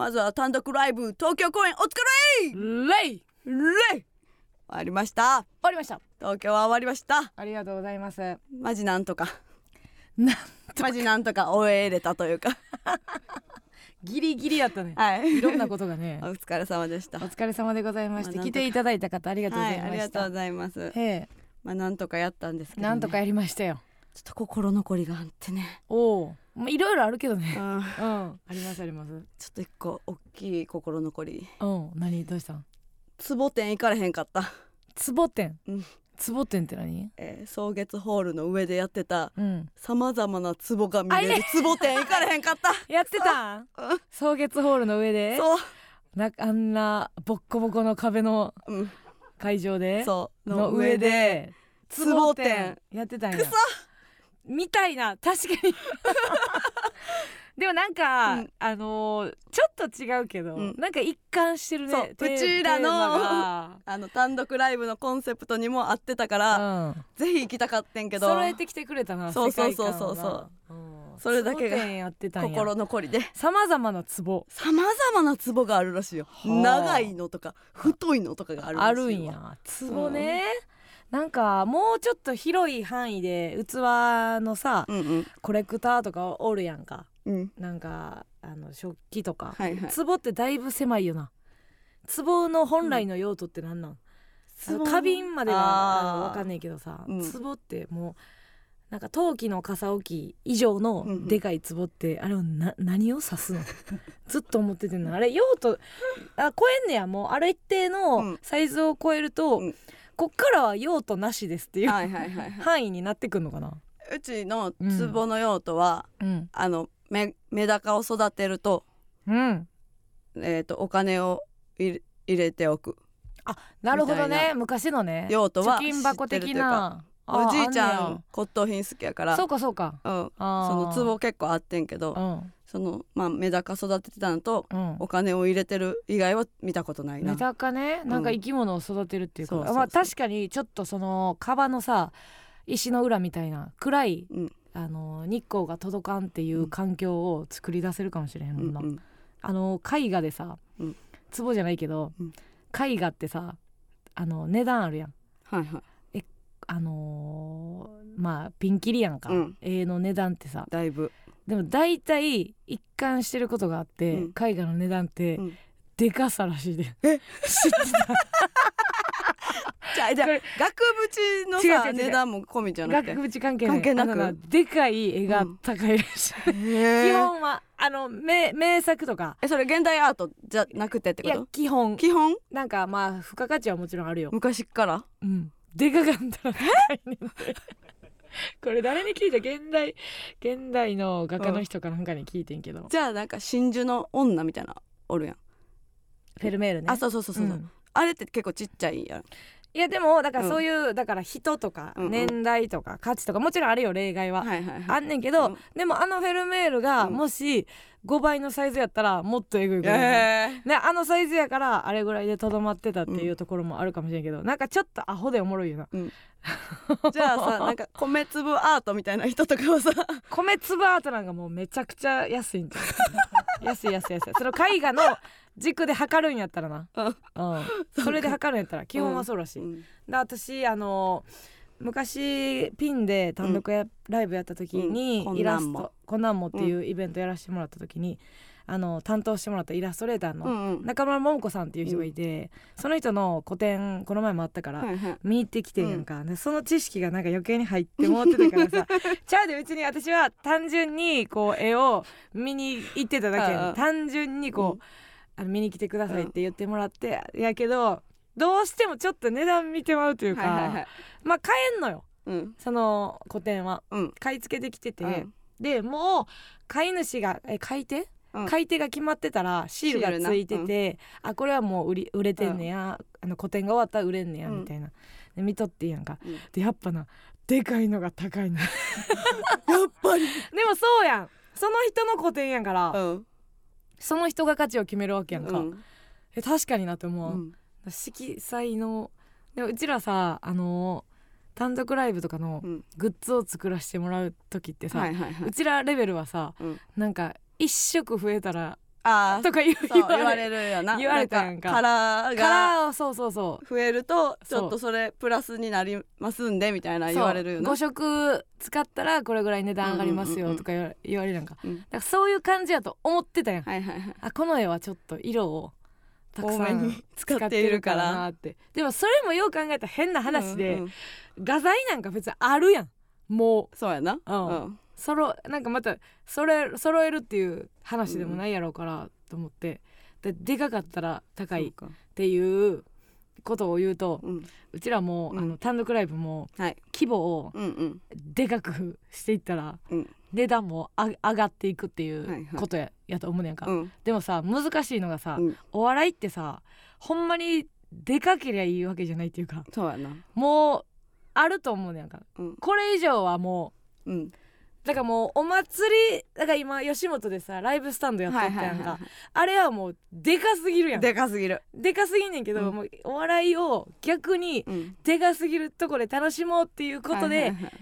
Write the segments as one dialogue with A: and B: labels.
A: まずは単独ライブ東京公演お疲
B: レイ！
A: れレイ！終わりました。
B: 終わりました。
A: 東京は終わりました。
B: ありがとうございます。
A: マジなんとか。
B: な
A: マジなんとか終えれたというか。
B: ギリギリやったね。
A: はい。
B: いろんなことがね。
A: お疲れ様でした。
B: お疲れ様でございまして
A: まあ
B: 来ていただいた方ありがとうご
A: はいあ
B: ざいました、
A: りがとうございます。まあなんとかやったんですけど、ね、
B: なんとかやりましたよ。
A: ちょっと心残りがあってね。
B: おおまあいろいろあるけどね。
A: うん。
B: うん。ありますあります。
A: ちょっと一個大きい心残り。
B: うん。何？どうした？ん
A: 壺店行かれへんかった、
B: 壺店？
A: うん。
B: 壺店って何？
A: えー、草月ホールの上でやってた
B: うん。
A: さまざまな壺が見れる壺店行かれへんかった。
B: やってた？ん
A: うん。
B: 草月ホールの上で？
A: そう。
B: なあんなボッコボコの壁の
A: うん。
B: 会場で？
A: そう。
B: の上で
A: 壺店
B: やってたんや。
A: くそ
B: みたいな確かに。でもなんか、
A: うん。
B: あのーちょっと違うけど、
A: うん。
B: なんか一貫してるね
A: そうちらの あの単独ライブのコンセプトにも合ってたから、
B: がうん。
A: ぜひ行きたかってんけど。
B: 揃えてきてくれたな
A: そうそうそうそうそう。
B: うん。
A: それだけが心残りで。
B: さまざまなツボ。
A: さまざまな壺があるらしいよ。
B: はあ。
A: 長いのとか太いのとかがあるらしいわ
B: あるんや。ツボね、なんかもうちょっと広い範囲で器のさ
A: うんうん。
B: コレクターとかおるやんか。
A: うん。
B: なんかあの食器とか、
A: はいはい。
B: 壺ってだいぶ狭いよな。壺の本来の用途ってなんなん、あの花瓶まではあのわかんないけどさ、
A: うん。
B: 壺ってもうなんか陶器の傘置き以上の
A: うんうん。
B: でかい壺って、あれはな何を指すの？ずっと思っててんの。あれ用途あ超えんねや。もうある一定
A: う
B: の
A: ん。
B: サイズを超えると、
A: うん
B: こっからは用途なしですっていう、範囲になってくんのかな？
A: うちの壺の用途は、
B: うん。
A: あのメメダカを育てると,、
B: うん。
A: えー、とお金を入れ入れておく。
B: なるほどね。昔のね。
A: 用途は
B: 貯金箱的な。あ
A: おじいちゃ
B: あん
A: 骨董品好きやから。
B: やそうかそうか。
A: うん、その壺結構あってんけど。
B: うん
A: その、まあ、メダカ育ててたのと
B: うん。
A: お金を入れてる以外は見たことないな。
B: メダカねなんか生き物を育てるっていうか、
A: そうそうそう。
B: まあ確かにちょっとその川のさ石の裏みたいな暗い
A: うん。
B: あの日光が届かんっていう環境を作り出せるかもしれへんもんな、
A: うんうん。
B: あの絵画でさ、
A: うん。
B: 壺じゃないけど、
A: うん。
B: 絵画ってさあの値段あるやん。
A: はいはい。
B: あのーまあピンキリやんか、
A: うん。
B: 絵の値段ってさ
A: だいぶ
B: でも大体一貫してることがあって、
A: うん。
B: 絵画の値段って、
A: うん。
B: でかさらしいで。
A: え？
B: 知ってた
A: じゃあじゃ額縁のさ値段も込みじゃなくて？
B: 額縁関係ない。
A: 関係なく？
B: でかい絵が高いらしい、
A: へー。
B: 基本はあの名名作とか。
A: えそれ現代アートじゃなくてって
B: いや
A: こと
B: 基本。
A: 基本？
B: なんかまあ付加価値はもちろんあるよ、
A: 昔っから？
B: うん、でかかったら高いね これ誰に聞いた現代現代の画家の人かなんかに聞いてんけど、
A: じゃあなんか真珠の女みたいなおるやん、
B: フェルメールね。
A: あそうそうそうそう、
B: うん。
A: あれって結構ちっちゃいやん
B: いやでもだからそういう、だから人とか
A: うんうん。
B: 年代とか価値とかもちろんあるよ例外は、あんねんけど、
A: うん。
B: でもあのフェルメールが
A: うん。
B: もし5倍のサイズやったらもっとえぐいことになる
A: え
B: ね、あのサイズやからあれぐらいでとどまってたっていうところもあるかもしれんけど、なんかちょっとアホでおもろいよな。
A: ー、じゃあさなんか米粒アートみたいな人とかはさ。
B: 米粒アートなんかもうめちゃくちゃ安いんじゃん安い安い安いその絵画の軸で測るんやったらな、
A: うん。
B: うん、それで測るんやったら基本はそうらしい、
A: うん。
B: で私あの昔ピンで単独や、ライブやった時に、
A: うん。
B: イラスト「こんなんも」っていうイベントやらせてもらった時に、あの担当してもらったイラストレーターの中村桃子さんっていう人がいて、その人の個展この前もあったから、見に行ってきてんやんか、でその知識がなんか余計に入ってもってたからさ ちゃうで別に私は単純にこう絵を見に行ってただけ単純にこう、あの見に来てくださいって言ってもらって、やけどどうしてもちょっと値段見てまうというか、
A: はいはいはい。
B: まあ買えんのよ。
A: うん。
B: その個展は。
A: うん。
B: 買い付けてきてて、
A: うん。
B: でもう買い主がえ買い手
A: うん。
B: 買い手が決まってたらシールがついてて、あこれはもう売り売れてんねや、あの個展が終わったら売れんねや、
A: うん。
B: みたいな。で見とってやんか、
A: うん。
B: でやっぱなでかいのが高いの。
A: やっぱり。
B: でもそうやん。その人の個展やから、
A: うん。
B: その人が価値を決めるわけやんか、
A: うん。
B: え確かになって思う、
A: うん。
B: 色彩のでもうちらさあの単独ライブとかの
A: うん。
B: グッズを作らせてもらう時ってさ、
A: はいはいはい。う
B: ちらレベルはさ
A: うん。
B: なんか一色増えたら
A: あ
B: とか言
A: 言われる。よな。
B: 言われたやんか。
A: なカラー
B: カ
A: が
B: そうそうそう。
A: 増えるとちょっとそれプラスになりますんでみたいな言われるよな。
B: 5食使ったらこれぐらい値段上がりますよとか言われるやんか。
A: うん。
B: だからそういう感じやと思ってたやん。
A: はいはいはい。
B: あこの絵はちょっと色をたくさん
A: 使っているから。
B: なってでもそれもよう考えたら変な話で、
A: うんうん。
B: 画材なんか別にあるやん。もう。
A: そうやな。
B: うん。
A: うん
B: そろなんかまたそれ揃えるっていう話でもないやろうからと思って。ででかかったら高いっていうことを言うと
A: うん。
B: うちらも、
A: うん。
B: あの単独ライブも
A: はい。
B: 規模をでかくしていったら
A: うん。
B: 値段もあ上がっていくってい
A: はいうはい。
B: ことや,、やと思うねんか、
A: うん。
B: でもさ難しいのがさ、
A: うん。
B: お笑いってさほんまにでかけりゃいいわけじゃないっていうか
A: そうやな。
B: もうあると思うねんか。
A: うん。
B: これ以上はもう
A: うん
B: だからもうお祭りだから今吉本でさライブスタンドやっとったやんか、あれはもうでかすぎるやん。で
A: でかすぎる。
B: かすぎんねんけど、
A: うん。
B: もうお笑いを逆に
A: うん。
B: でかすぎるとこで楽しもうっていうことで、
A: はいはいはい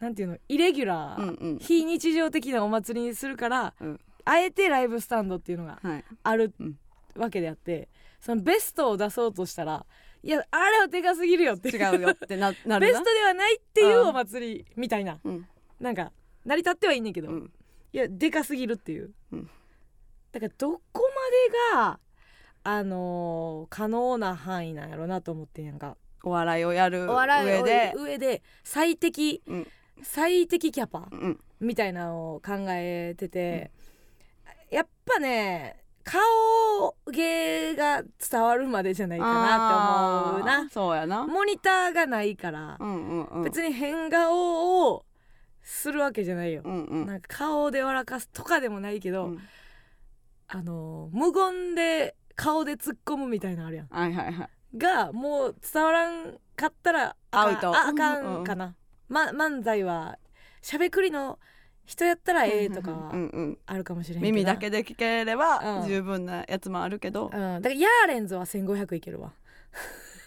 B: なんていうの？イレギュラー、
A: うんうん。
B: 非日常的なお祭りにするから、
A: うん。
B: あえてライブスタンドっていうのが
A: はい。
B: ある
A: うん。
B: わけであってそのベストを出そうとしたらいやあれはでかすぎるよって。
A: 違うよってななるな。
B: ベストではないっていうお祭りみたいな。
A: うん。
B: なんか成り立ってはいいねんけど、
A: うん。
B: いやでかすぎるっていう、
A: うん。
B: だからどこまでがあのー可能な範囲なんやろなと思ってんやんか。
A: お笑いをやる上で。
B: 上で最適
A: うん。
B: 最適キャパ
A: うん。
B: みたいなのを考えてて、やっぱね顔芸が伝わるまでじゃないかなって思うな。
A: そうやな。
B: モニターがないから
A: う、んうんうん。
B: 別に変顔をするわけじゃないよ、
A: うんうん。
B: なんか顔で笑かすとかでもないけど、
A: うん。
B: あの無言で顔で突っ込むみたいなのあるやん。
A: はいはいはい。
B: がもう伝わらんかったら
A: アウト。
B: ああかんかな、ま、漫才はしゃべくりの人やったらええとか
A: うん
B: は
A: うん
B: あるかもしれんけど。な
A: 耳だけで聞ければ
B: うん。
A: 十分なやつもあるけど。
B: うん、だからヤーレンズは1500いけるわ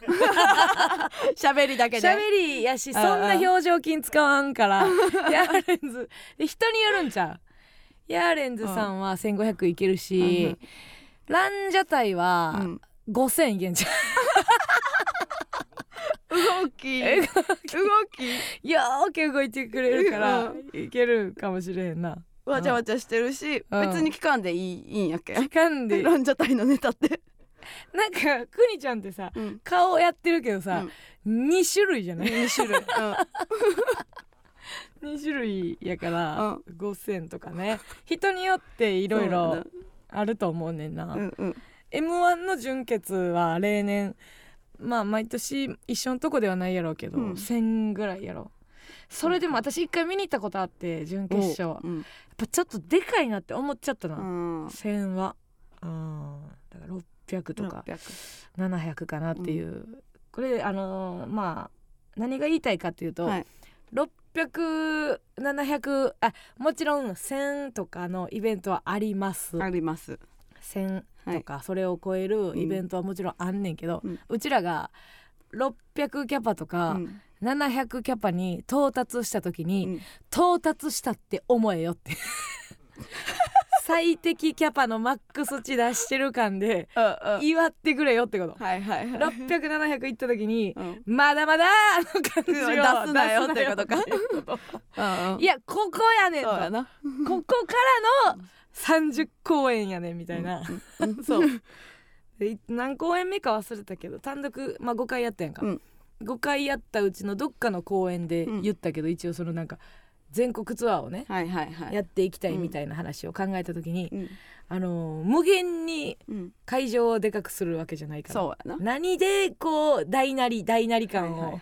A: 喋りだけで？
B: しゃべりやしそんな表情筋使わんから。ヤーレンズ。で人によるんちゃう？ヤーレンズさんは1500いけるし、ランジャタイ
A: う
B: は
A: ん
B: 5000いけんちゃ
A: 動き。
B: え
A: 動き。
B: うよーく動いてくれるから
A: う
B: いけるかもしれへんな。
A: わちゃわちゃしてるし
B: うん。
A: 別に聞かんでいいいいんやっけ？
B: 時間で。
A: ランジャタイのネタって
B: なんかくにちゃんってさ
A: うん。
B: 顔やってるけどさ、二2種類じゃない
A: ？2種類。
B: 2種類やから、5000とかね。人によっていろいろあると思うねんな、
A: うんうん。
B: m 1の準決は例年まあ毎年一緒のとこではないやろうけど、
A: うん。
B: 1000ぐらいやろそれでも私一回見に行ったことあって準決勝やっ
A: うん。
B: ぱちょっとでかいなって思っちゃったな、
A: うん。
B: 1000は。うん600とか。
A: 600
B: 700かなっていう、これあのーまあ何が言いたいかっていうと、
A: はい。
B: 600700あもちろん1000とかのイベントはあります。
A: あります。
B: 1000
A: はい。
B: とかそれを超えるイベントはもちろんあんねんけど、
A: う
B: うんちらが600キャパと
A: う
B: か
A: ん
B: 700キャパに到達した時に、
A: うん。
B: 到達したって思えよって最適キャパのマックス値出してる感で
A: うん
B: 祝ってくれよってこと。
A: はいはいはい。
B: 600700行った時に
A: うん。
B: まだまだあの感じを
A: 出すなよってことか。
B: いやここやねんと。ここからの30公演やねんみたいな、そう。何公演目か忘れたけど単独、まあ、5回やったやんか、
A: うん。
B: 5回やったうちのどっかの公演で
A: うん
B: 言ったけど、一応そのなんか全国ツアーをね、
A: はいはいはい。
B: やっていきたいみたいな話を考えた時に、
A: うん。
B: あのー無限に
A: うん。
B: 会場をでかくするわけじゃないから
A: そうやな。
B: 何でこう大なり大なり感を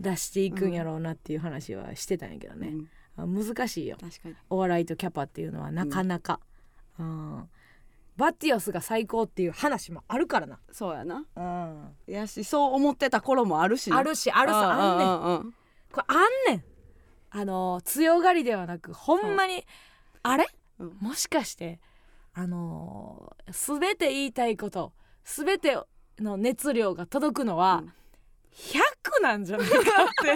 B: 出していくんやろうなっていう話はしてたんやけどね、
A: うん。
B: あ難しいよ。お笑いとキャパっていうのはなかなか、うんバティオスが最高っていう話もあるからな、
A: そうやな。
B: うん、
A: やしそう思ってた頃もあるしな。
B: あるしあるさあんねん。これあんねんあの強がりではなくほんまにあれ、
A: うん。
B: もしかしてあのー全て言いたいこと全ての熱量が届くのは、
A: うん。
B: 100なんじゃないかっ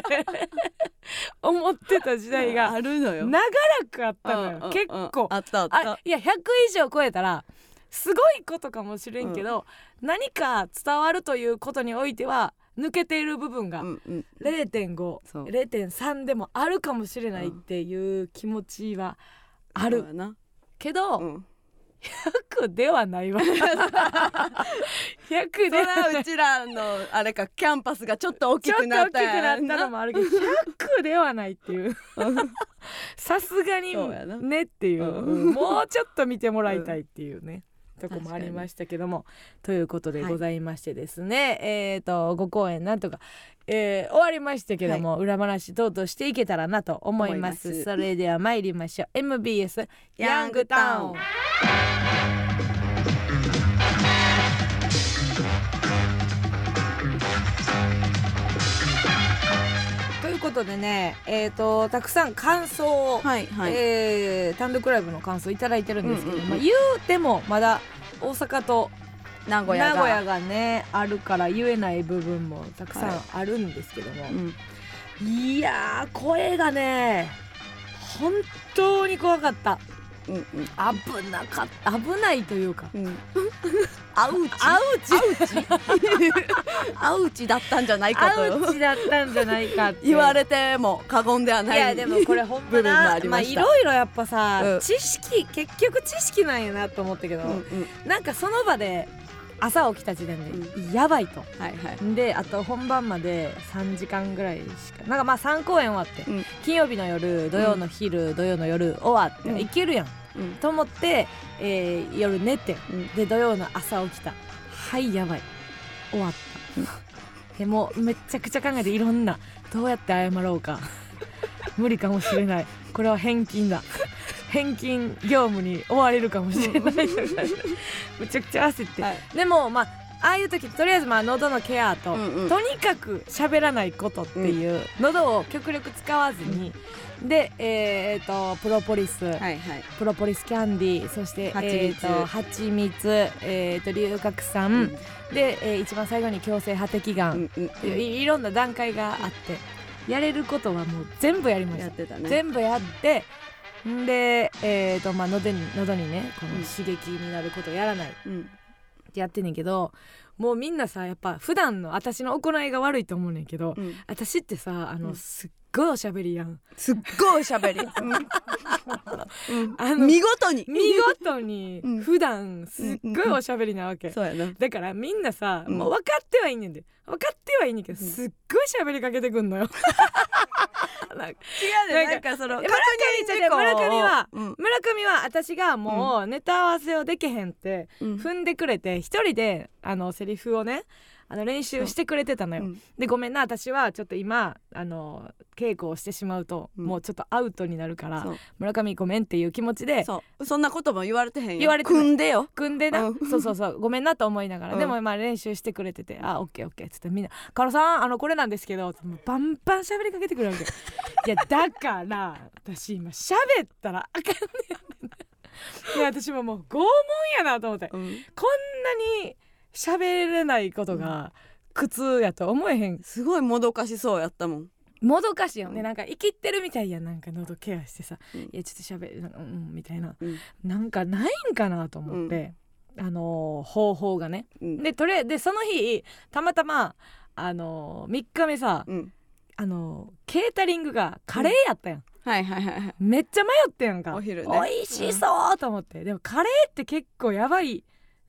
B: て 思ってた時代が
A: あるのよ。
B: 長らくあったのよ、
A: うんうんうん。
B: 結構。
A: あったあった。
B: あいや100以上超えたらすごいことかもしれんけど、何か伝わるということにおいては抜けている部分が
A: うんうん。そう。
B: 0.50.3でもあるかもしれないっていう気持ちはある。けど、
A: うん。
B: 100ではないわ。100
A: そ
B: では
A: らうちらのあれかキャンパスがちょっと大き
B: ちょっと大きく
A: くなった
B: なったのもあるけど100ではないっていう。さすがにねっていう、もうちょっと見てもらいたいっていうね、とこもありましたけどもということでございましてですね、えっ、と5公演なんとか、えー終わりましたけども、裏話等々していけたらなと思います。
A: 思います。
B: それでは参りましょう。MBS ヤングタウンことでねえっ、とたくさん感想を、
A: はいはい、
B: えー単独ライブの感想いただいてるんですけど、
A: うんうんうん。
B: まあ、言うてもまだ大阪と
A: 名古屋が
B: 名古屋がねあるから言えない部分もたくさ
A: はい
B: んあるんですけども、
A: うん。
B: いやー声がね本当に怖かった
A: うんうん。
B: 危なかった危ないというか。
A: うん。アウチ。
B: アウチ。
A: アウチ。だったんじゃないか
B: ア
A: と
B: ウチだったんじゃないかって。
A: 言われても過言ではない
B: いやでもこれほんま
A: 部分も
B: なまあ
A: ありました。
B: いろいろやっぱさ、
A: うん。
B: 知識結局知識なんやなと思ったけど、
A: うんうん。
B: なんかその場で朝起きた時点でやばいと。
A: はいはい。
B: であと本番まで3時間ぐらいしかなんかまあ3公演終わって、
A: うん。
B: 金曜日の夜土曜の昼、土曜の夜終わって、
A: うん。
B: いけるやん
A: うん。
B: と思って、えー夜寝て
A: うん。
B: で土曜の朝起きた。はいやばい。終わった。でもうめっちゃくちゃ考えていろんなどうやって謝ろうか。無理かもしれない。これは返金だ。返金業務に追われるかもしれない。めちゃくちゃ焦って、
A: はい。
B: でもまあああいう時とりあえずまあ喉のケアと、
A: うんうん。
B: とにかく喋らないことっていう、喉を極力使わずに、でえー、とプロポリス、
A: はいはい。
B: プロポリスキャンディーそして
A: 蜂蜜。
B: えーと蜂蜜えーと龍角散、で、えー一番最後に強制破滴
A: う
B: 眼、
A: んうん。
B: いろんな段階があってやれることはもう全部やりました、
A: やってたね。
B: 全部やってんで、えーとまあ、喉に喉にねこの
A: うん
B: 刺激になることをやらない。っ
A: うん
B: てやってんねんけどもうみんなさやっぱ普段の私の行いが悪いと思うねんけど、
A: うん。
B: 私ってさあの、
A: うん。
B: すっごいおしゃべりやん。
A: すっごいおしゃべり。うん。
B: あの
A: 見事に。
B: 見事に
A: うん。
B: 普段すっごいおしゃべりなわけ、
A: そうやな。
B: だからみんなさ、
A: うん。
B: もう分かってはいいねんで。分かってはいいねんけど、
A: うん。
B: すっごい喋りかけてくんのよ。なんか
A: 違うねなんかその
B: 村
A: 確
B: 上
A: 認事項を
B: 村上は
A: うん。
B: 村上は私がもうネタ合わせをできへんって
A: うん。
B: 踏んでくれて一人であのセリフをねあの練習してくれてたのよ、
A: うん。
B: でごめんな私はちょっと今あの稽古をしてしまうと、
A: うん。
B: もうちょっとアウトになるから村上ごめんっていう気持ちで
A: そんなことも言われてへんよ。
B: 言われて
A: 組んでよ。
B: 組んでな、
A: うん。
B: そうそうそう。ごめんなと思いながら、
A: うん。
B: でもまあ練習してくれてて「あオッケーオッケー」っつってみんな「カロさんあのこれなんですけど」バンバン喋りかけてくるわけ。いやだから私今喋ったらあかんねんいや私ももう拷問やなと思って。こんなに喋れないことが苦痛やと思えへん。
A: すごいもどかしそうやったもん。
B: もどかしいよね、
A: うん。
B: なんか生きってるみたいやん。なんか喉ケアしてさ「
A: うん。
B: いやちょっと喋るうんうん」みたいな。
A: うん。
B: なんかないんかなと思って、あのー方法がね。
A: うん。
B: でとりあえずでその日たまたまあのー、3日目さ、
A: うん。
B: あのーケータリングがカレーやったやん、
A: はいはいはいはい。
B: めっちゃ迷ってやんか。
A: お昼ね。
B: 美味しそうと思って、でもカレーって結構やばい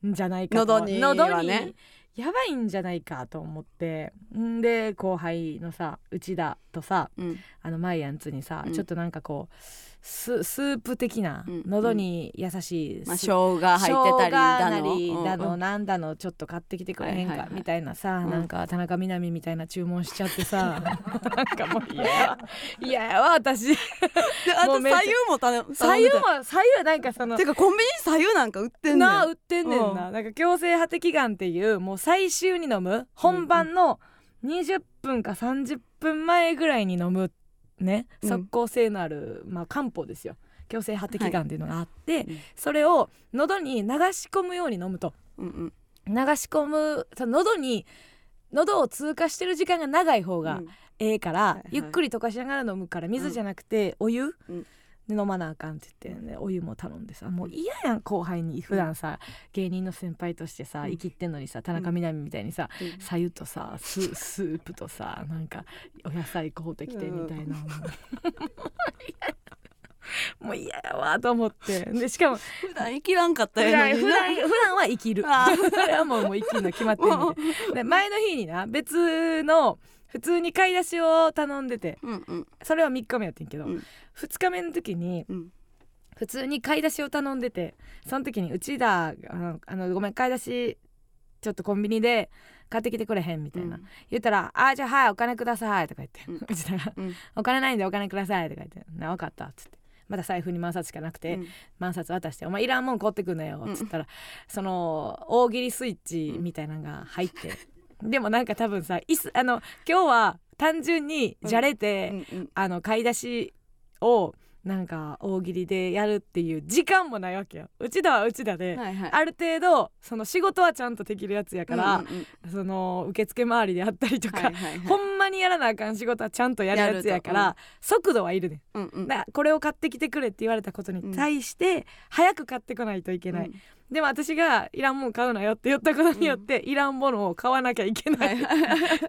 B: んじゃないかと。
A: 喉にはね。
B: やばいんじゃないかと思って。んで後輩のさ内田とさ
A: うん。
B: あのマイアンツにさ、
A: うん。
B: ちょっとなんかこうススープ的な、
A: うん
B: 喉に優しい
A: まあ
B: ス
A: 生姜入ってたりだの？
B: なりだ
A: うんうん。
B: のなんだのちょっと買ってきてくれへんか
A: はいはいはい。
B: みたいなさ、
A: うん。
B: なんか田中みな実みたいな注文しちゃってさ。なんかもう嫌。や嫌やわ私。
A: であと左右も頼む
B: 左右も左右なんかその
A: たてかコンビニに左右なんか売ってんねん。
B: なあ売ってんねんな、なんか強制破滴眼っていうもう最終に飲む。本番の20分か30分前ぐらいに飲むね
A: うん。
B: 即効性のある、まあ、漢方ですよ。強制破滴眼っていうのがあって、
A: うん。
B: それを喉に流し込むように飲むと。
A: うんうん。
B: 流し込む喉に喉を通過してる時間が長い方が
A: うん。
B: ええから、
A: いはい。
B: ゆっくり溶かしながら飲むから水じゃなくてお湯、
A: うん。
B: で飲まなあかんって言って、ね、お湯も頼んでさもう嫌やん後輩に。普段さ、芸人の先輩としてさ
A: うん。
B: 生きってんのにさ田中みな実みたいにさ
A: うん。
B: さゆとさススープとさなんかお野菜買うてきてみたいな、もう もう嫌やわと思って。でしかも
A: 普段生きらんかった
B: 普
A: やのにな。
B: 段普段普段は生きる。
A: あ
B: それはもうもう生きるの決まってるみた前の日にな別の普通に買い出しを頼んでて。
A: うんうん。
B: それは3日目やってんけど、
A: うん。
B: 2日目の時に
A: うん。
B: 普通に買い出しを頼んでて。その時に「うちだあのごめん買い出しちょっとコンビニで買ってきてくれへん」みたいな、言ったら「あじゃあはいお金ください」とか言って、
A: う
B: うんちだが
A: うん「
B: お金ないんでお金ください」とか言って「な分かった」っつって。また財布に万冊しかなくて、
A: うん。
B: 万冊渡して「お前いらんもん買ってくんなよ」っつったら、その大喜利スイッチみたいなのが入って、でもなんか多分さいすあの今日は単純にじゃれて、
A: うんうん。
B: あの買い出しをなんか大喜利でやるっていう時間もないわけよ。うちだはうちだで、
A: はいはい。
B: ある程度その仕事はちゃんとできるやつやから、
A: うんうんうん。
B: その受付周りであったりとか、
A: はいはいはい。
B: ほんまにやらなあかん仕事はちゃんとやるやつやから
A: やる
B: 速度はいるねん。
A: うんうん。
B: だからこれを買ってきてくれって言われたことに対して早く買ってこないといけない、
A: うん
B: でも私がいらんもん買うなよって言ったことによって、いらんものを買わなきゃいけな
A: はい
B: っ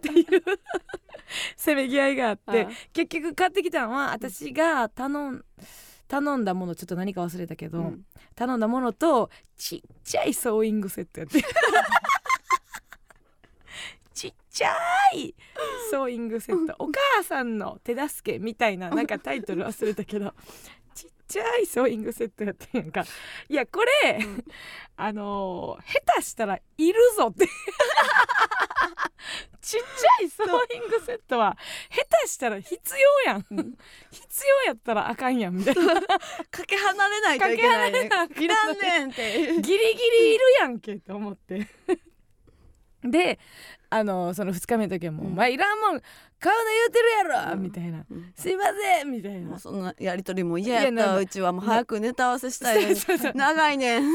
B: ていう せめぎ合いがあって結局買ってきたのは私が頼ん頼んだものちょっと何か忘れたけど、
A: うん。
B: 頼んだものとちっちゃいソーイングセットやって。ちっちゃいソーイングセット。お母さんの手助けみたいななんかタイトル忘れたけどちっちゃいソーイングセットやってんやんか。いやこれ、
A: ん。
B: あのー下手したらいるぞって。ちっちゃいソーイングセットは下手したら必要やん、
A: うん。
B: 必要やったらあかんやんみたいな。
A: かけ離れないといけない。ね
B: かけ離れな
A: いらんねんって
B: ギリギリいるやんけと思ってであのその2日目の時はもう「
A: うん。
B: お前いらんもん買うの言うてるやろ!」
A: うん。
B: みたいな。
A: うん「
B: すいません!」みたいな。
A: そんなやりとりも嫌やったうちは。もう早くネタ合わせしたい 長いねん。
B: っ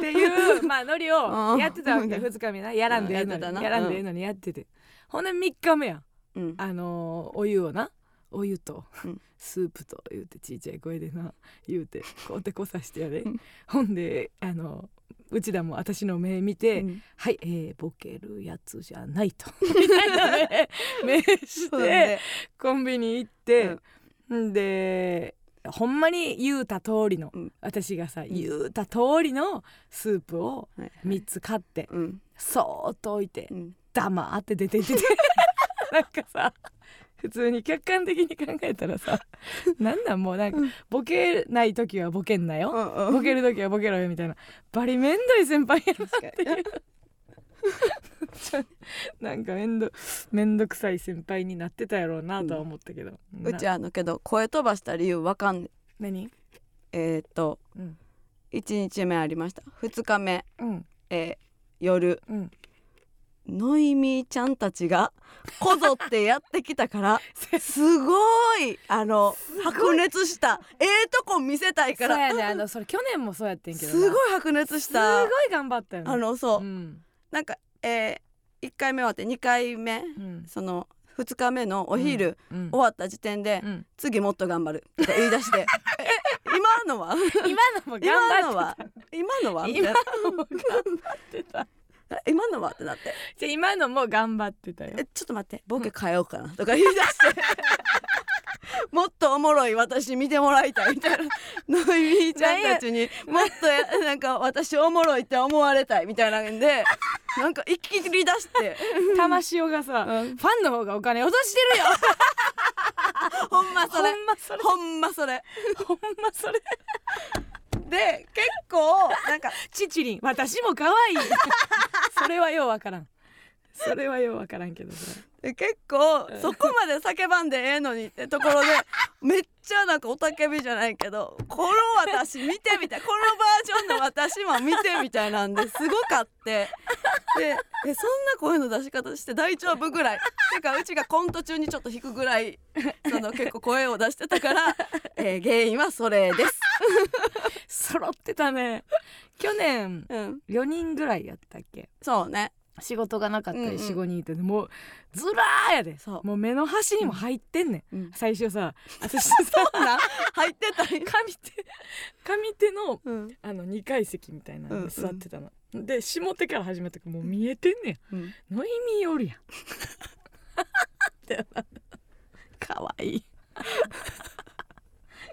B: ていうまあノリを
A: うん。
B: やってたわけ
A: うん。
B: 2日目な。やらんでええのに。やらんでええのに。やってて。ほんで3日目や。
A: うん。
B: あのーお湯をな。お湯と
A: うん。
B: スープと言うてちいちゃい声でな言うて こうてこさしてやで、
A: うん。
B: ほんであのうちだも私の目見て、
A: うん。
B: はい、えー、ボケるやつじゃないと。みたいな目目して
A: ね。
B: コンビニ行って、ん、でほんまに言うた通りの、
A: うん。
B: 私がさ
A: ん。
B: 言うた通りのスープを
A: はいはい。
B: 3つ買って、
A: うん。
B: そーっと置いて
A: うん。
B: 黙って出て行ってて。なんかさ普通に客観的に考えたらさ なんなんもうなんか
A: うん。
B: ボケない時はボケんなよ、
A: うんうん。
B: ボケる時はボケろよみたいな。バリめんどい先輩やなっていう。なんかめんどめんどくさい先輩になってたやろうなとは思ったけど、
A: うち
B: な。
A: あのけど声飛ばした理由わかんねん
B: 何？
A: えーっと
B: うん。
A: 1日目ありました。2日目、
B: うん。
A: えー夜。
B: うん
A: ノイミーちゃんたちがこぞってやってきたから すごいあの白熱したええとこ見せたいから。
B: そうやねあのそれ去年もそうやってんけど
A: す
B: な
A: ごい白熱し
B: す
A: た
B: ごい頑張ったよね
A: あのそう、
B: うん。
A: なんかえー、1回目終わって2回目
B: うん。
A: その2日目のお昼、
B: うん。
A: 終わった時点で、
B: うん。
A: 次もっと頑張る。とか言い出して。え今のは？
B: 今のも頑張ってた。
A: 今のは？今のは？
B: 今
A: な
B: のも頑張ってた
A: 今のは？ってなって。
B: じゃあ今のも頑張ってたよ。
A: えちょっと待って。ボケ変えようかな。とか言い出して。もっとおもろい私見てもらいたいみたいな。ノイミーちゃんたちに。もっとやなんか私おもろいって思われたい。みたいなんで。なんか一気に出して。
B: 玉塩がさ、
A: うん。
B: ファンの方がお金落としてるよ。
A: ほんまそれ。
B: ほんまそれ。
A: ほんまそれ。
B: ほんまそれ
A: で結構なんか
B: チチリン私も可愛い。それはようわからん。それはようわからんけどさ。
A: で結構
B: うん。
A: そこまで叫ばんでええのにってところで めっちゃなんかおたけびじゃないけどこの私見てみたいこのバージョンの私も見てみたいなんですごかって。でえそんな声の出し方して大丈夫ぐらい。てかうちがコント中にちょっと弾くぐらいその結構声を出してたから、えー原因はそれです。
B: 揃ってたね。去年
A: うん、
B: 4人ぐらいやったっけ？
A: そうね。
B: 仕事がなかった
A: うんうん。
B: り45、人いてもうずらーやで。
A: そう。
B: もう目の端にも入ってんねん、
A: うん。
B: 最初さ。私 さ
A: な入ってた
B: 上 手上手の
A: うん。
B: あの2階席みたいなの
A: うんうん。
B: に座ってたの、で下手から始めたもう見えてんねん
A: うん。
B: ノイミーおるや。んかわいい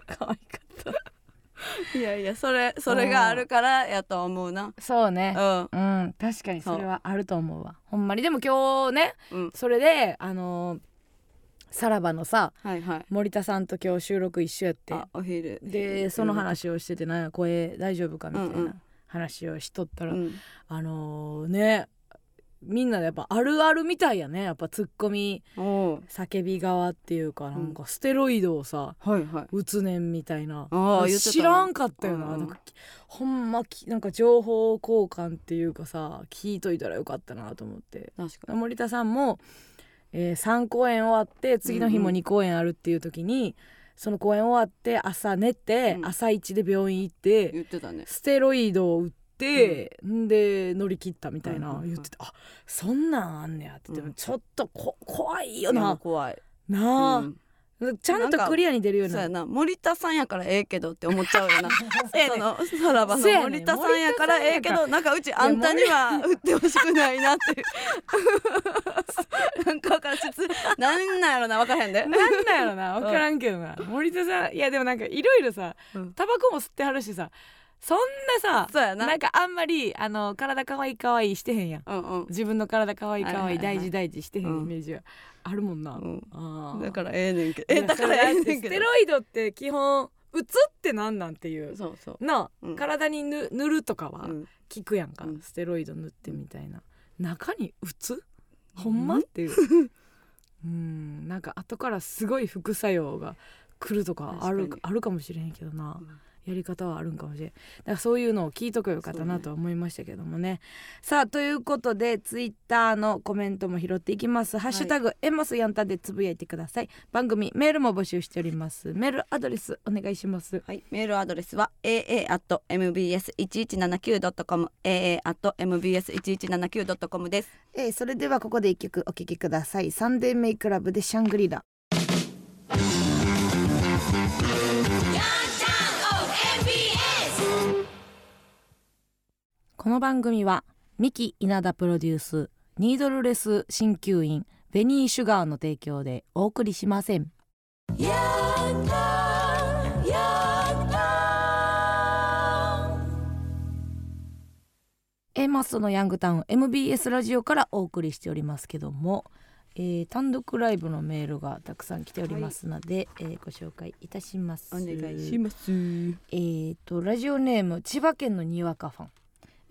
B: かわいかった
A: いやいやそれそれがあるからやと思うな。
B: そうね。
A: うん。
B: うん。確かにそれはあると思うわ。ほんまに。でも今日ね
A: うん。
B: それであのーさらばのさ
A: はいはい。
B: 森田さんと今日収録一緒やって。
A: あお昼。
B: でその話をしててなんや声大丈夫かみたいなん。話をしとったら、
A: うん。
B: あのーねみんなでやっぱあるあるみたいやね。やっぱツッコミ叫び側っていうかなんかステロイドをさ
A: はいはい。
B: 打つねんみたいな。知らんかったよな,、
A: うんうん
B: なんかきほんまきなんか情報交換っていうかさ聞いといたらよかったなと思って。
A: 確かに。
B: 森田さんも、えー3公演終わって次の日も
A: うんうん。
B: 2公演あるっていう時に、その公演終わって朝寝て、
A: うん。
B: 朝一で病院行って
A: ね。
B: ステロイドを打って、ん、で乗り切ったみたいな
A: うんうんうん。
B: 言ってて、あそんなんあんねやって。言って
A: うん。
B: もちょっとこ怖いよな、
A: 怖い。
B: なあ、
A: うん。
B: ちゃんとクリアに出るような。
A: な。森田さんやからええけどって思っちゃうよな。そのさらばの森田さんやからええけどなんかうちあんたには売ってほしくないなっていう。なんかわからん。質なんなんやろな。分からへんで。
B: なんなんやろな。分からんけどな、森田さんいやでもなんかいろいろさ
A: うん。
B: タバコも吸ってはるしさそんなさ
A: そうやな。
B: なんかあんまりあの体可愛い可愛いしてへんやん。
A: うんうん。
B: 自分の体可愛い可愛い
A: はいはいはい
B: 大事大事してへん
A: うん。
B: イメージがあるもんな、
A: うん。
B: あー。
A: だからええねんけど。えだからええねんけど。
B: テロイドって基本打つってなんなんっていう。
A: そうそう。
B: なあ、
A: うん。
B: 体にぬ塗るとかは
A: うん。
B: 効くやんか、
A: うん。
B: ステロイド塗ってみたいな。中に打つ？ほんま？っていう。うん。なんか後からすごい副作用が来るとかあるあるかもしれへんけどな、
A: うん
B: やり方はあるんかもしれん。だからそういうのを聞いとけばよかったなとは思いましたけどもね。さあということでツイッターのコメントも拾っていきます「ハッシュタグエモスヤンタ」でつぶやいてください。番組メールも募集しております。メールアドレスお願いします。
A: はい、メールアドレスは aa.mbs1179.com aa.mbs1179.com です。
B: えーそれではここで一曲お聴きください。サンデーメイクラブでシャングリラこの番組はミキ稲田プロデュースニードルレス鍼灸院ベニーシュガーの提供でお送りしません。エマスのヤングタウン MBS ラジオからお送りしておりますけども、えー単独ライブのメールがたくさん来ておりますので、えーご紹介いたします。
A: お願いします。
B: えーとラジオネーム千葉県のにわかファン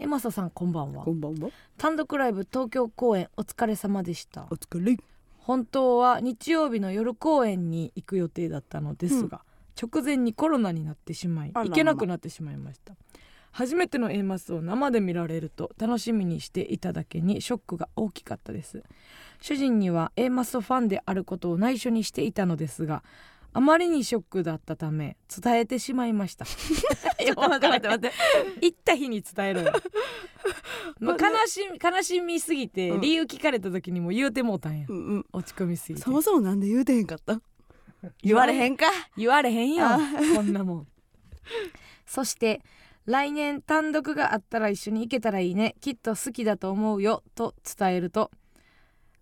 B: エマサさんこんばんは。
A: こんばんは。
B: 単独ライブ東京公演お疲れ様でした。
A: お疲れ。
B: 本当は日曜日の夜公演に行く予定だったのですが、直前にコロナになってしまい行けなくなってしまいました。初めての A マスを生で見られると楽しみにしていただけにショックが大きかったです。主人には A マスファンであることを内緒にしていたのですがあまりにショックだったため伝えてしまいました。
A: ちょっと待って待って待って。
B: 行った日に伝えろよ。もう悲しみ悲しみすぎて
A: うん。
B: 理由聞かれた時にもう言うてもうたんや、
A: うんうん。
B: 落ち込みすぎて。
A: そもそもなんで言うてへんかった？言われへん。か？
B: 言われへんよ。
A: あ
B: こんなもん。そして来年単独があったら一緒に行けたらいいね。きっと好きだと思うよ。と伝えると